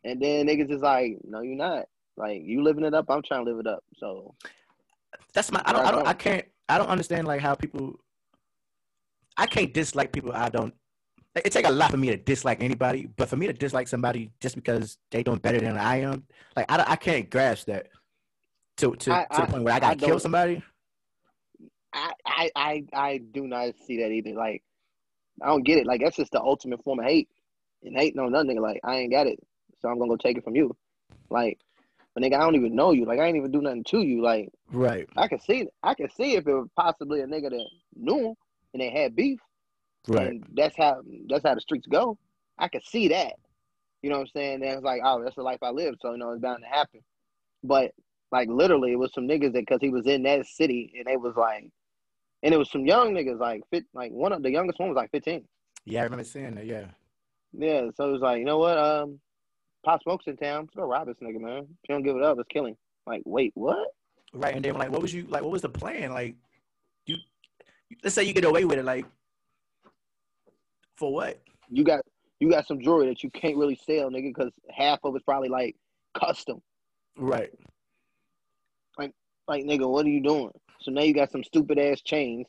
And then niggas is like, no, you're not. Like you living it up, I'm trying to live it up. So that's my I don't I don't I can't I don't understand like how people I can't dislike people I don't it take a lot for me to dislike anybody but for me to dislike somebody just because they doing better than I am like I, I can't grasp that to to, I- to the point where I I gotta kill somebody I, I I I do not see that either. Like I don't get it. Like that's just the ultimate form of hate. And hate on nothing. Like I ain't got it, so I'm gonna go take it from you. Like, but nigga, I don't even know you. Like I ain't even do nothing to you. Like right I can see, I can see if it was possibly a nigga that knew him and they had beef. right And that's how that's how the streets go. I can see that. You know what I'm saying? And it's like, oh, that's the life I live, so you know it's bound to happen. But like literally, it was some niggas that because he was in that city, and they was like, and it was some young niggas like fit, like one of the youngest one was like 15. yeah I remember seeing that yeah Yeah, so it was like, you know what? Um, Pop Smoke's in town. Let's go rob this nigga, man. If you don't give it up, it's killing. Like, wait, what? Right, and then like, what was you like? What was the plan? Like, you let's say you get away with it, like, for what? You got you got some jewelry that you can't really sell, nigga, because half of it's probably like custom. Right, Like, Like, nigga, what are you doing? So now you got some stupid ass chains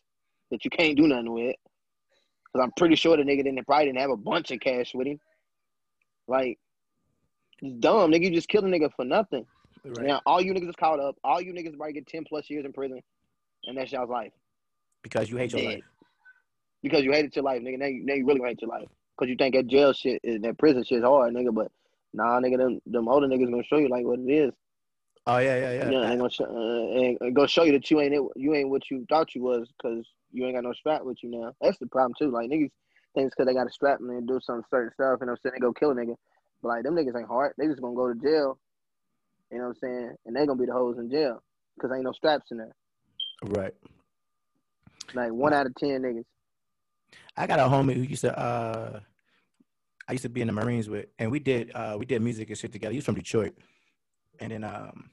that you can't do nothing with. Cause I'm pretty sure the nigga didn't probably didn't have a bunch of cash with him. Like, it's dumb, nigga. You just killed a nigga for nothing. right. Now all you niggas is caught up. All you niggas probably get ten plus years in prison, and that's y'all's life Because you hate your Dead. life. because you hated your life, nigga. Now you, now you really hate your life because you think that jail shit, that prison shit is hard, nigga. But nah, nigga, them them older niggas gonna show you like what it is. Oh yeah, yeah, yeah. Yeah, ain't gonna sh- uh, and, and go show you that you ain't it, you ain't what you thought you was because you ain't got no strap with you now. That's the problem too. Like niggas thinks because they got a strap and they do some certain stuff, and I'm saying they go kill a nigga. But like them niggas ain't hard. They just gonna go to jail. You know what I'm saying? And they gonna be the hoes in jail because ain't no straps in there. Right. Like one out of ten niggas. I got a homie who used to uh I used to be in the Marines with and we did uh we did music and shit together. He was from Detroit. And then um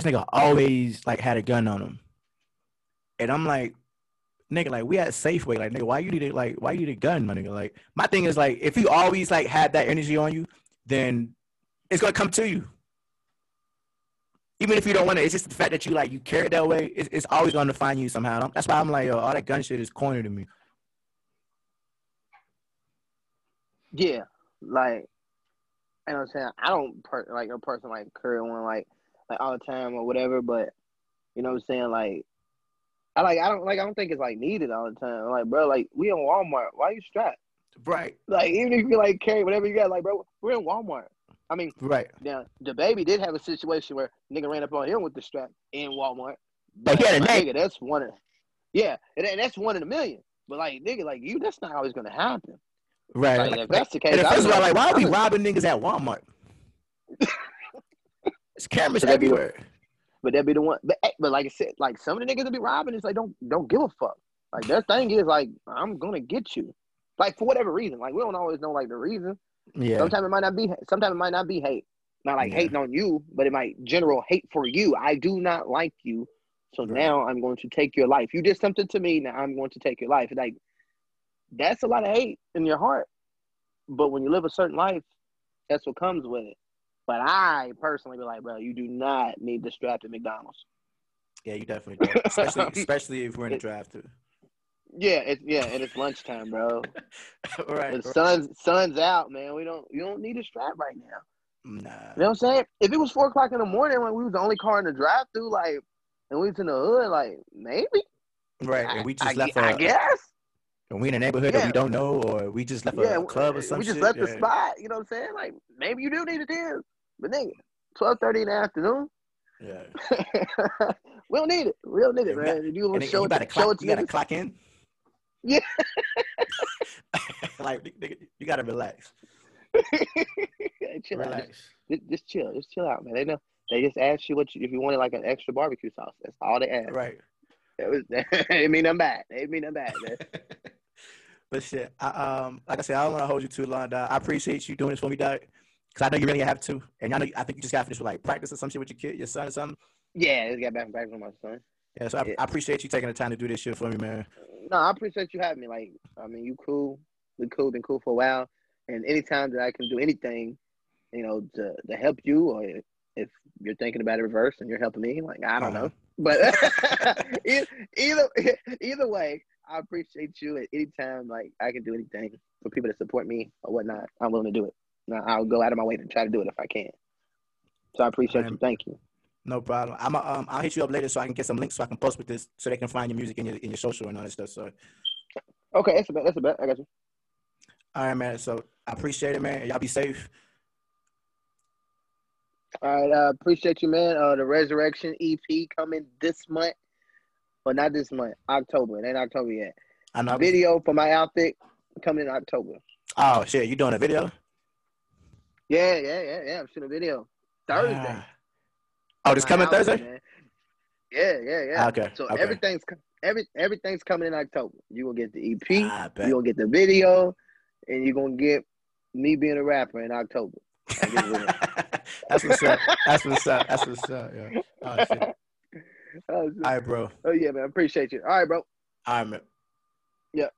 this nigga always like had a gun on him. And I'm like, nigga, like we at Safeway, like nigga, why you need it like why you need a gun, my nigga? Like my thing is like if you always like had that energy on you, then it's gonna come to you. Even if you don't want it, it's just the fact that you like you carry that way. It's, it's always gonna find you somehow. That's why I'm like, yo, all that gun shit is corny to me. Yeah, like you know what I'm saying. I don't per- like a person like carry one like like all the time or whatever, but you know what I'm saying. Like I like I don't like I don't think it's like needed all the time. Like bro, like we in Walmart. Why you strapped? Right. Like even if you like carry whatever you got, like bro, we're in Walmart. I mean, Right. now the baby did have a situation where nigga ran up on him with the strap in Walmart. But he had a my neck. nigga, that's one of yeah, and and that's one in a million. But like nigga, like you, that's not always gonna happen. Right. Like, if that's the case, and I first of all, like, why are we robbing niggas at Walmart? Cameras So that'd be everywhere. But that be the one. But, but like I said, like some of the niggas that be robbing it's like don't don't give a fuck. Like their thing is like I'm gonna get you. Like for whatever reason. Like we don't always know like the reason. Yeah. Sometimes it might not be. Sometimes it might not be hate. Not like Yeah. hating on you, but it might general hate for you. I do not like you, so Right. now I'm going to take your life. You did something to me. Now I'm going to take your life. Like that's a lot of hate in your heart. But when you live a certain life, that's what comes with it. But I personally be like, bro, you do not need the strap at McDonald's. Yeah, you definitely do. Especially, especially if we're in the draft too. Yeah, it's yeah, and it's lunchtime, bro. right. The sun's sun's out, man. We don't you don't need a strap right now. Nah. You know what I'm saying? If it was four o'clock in the morning when we was the only car in the drive through, like and we was in the hood, like maybe. Right. And we just I, left I, a, I guess. and we in a neighborhood that we don't know, or we just left Yeah, a club or something. we just shit. left the spot. You know what I'm saying? Like maybe you do need it then, but nigga, twelve thirty in the afternoon. Yeah. we don't need it. We don't need it, man. got- If you want to show it, to, show it to you gotta clock in. Yeah. like nigga, you gotta relax. Chill out. Relax. Just, just chill. Just chill out, man. They know. They just asked you what you, if you wanted like an extra barbecue sauce. That's all they asked. Right. It was. It mean I'm bad. It mean I'm bad, man. but shit, I, um, like I said, I don't want to hold you too long, dog. I appreciate you doing this for me, dog. Cause I know you really have to, and I know I think you just got finished with like practice or some shit with your kid, your son or something. Yeah, it's got back from back from my son. Yeah, so I, Yeah. I appreciate you taking the time to do this shit for me, man. No, I appreciate you having me. Like, I mean, you cool. We cool. Been cool for a while. And anytime that I can do anything, you know, to to help you, or if you're thinking about it reverse and you're helping me, like I don't Uh-huh. know. But e- either either way, I appreciate you at any time. Like I can do anything for people to support me or whatnot. I'm willing to do it. Now I'll go out of my way to try to do it if I can. So I appreciate Right. you. Thank you. No problem. I'm a, um, I'll hit you up later so I can get some links so I can post with this so they can find your music in your in your social and all that stuff. So, Okay, that's a bet. That's a bet. I got you. all right, man. So I appreciate it, man. Y'all be safe. All right, uh, appreciate you, man. Uh, the Resurrection EP coming this month, or not this month, October. It ain't October yet. I know. Video for my outfit coming in October. Oh shit, you doing a video? Yeah, yeah, yeah, yeah. I'm shooting a video Thursday. Ah. Oh, this coming Thursday? man. Yeah, yeah, yeah. Okay. So okay. everything's every everything's coming in October. You gonna get the EP, you gonna get the video, and you are gonna get me being a rapper in October. I get it with That's what's up. That's what's up. That's what's up. Yeah. Oh shit. All right, bro. oh yeah, man. Appreciate you. All right, bro. All right, man. Yeah.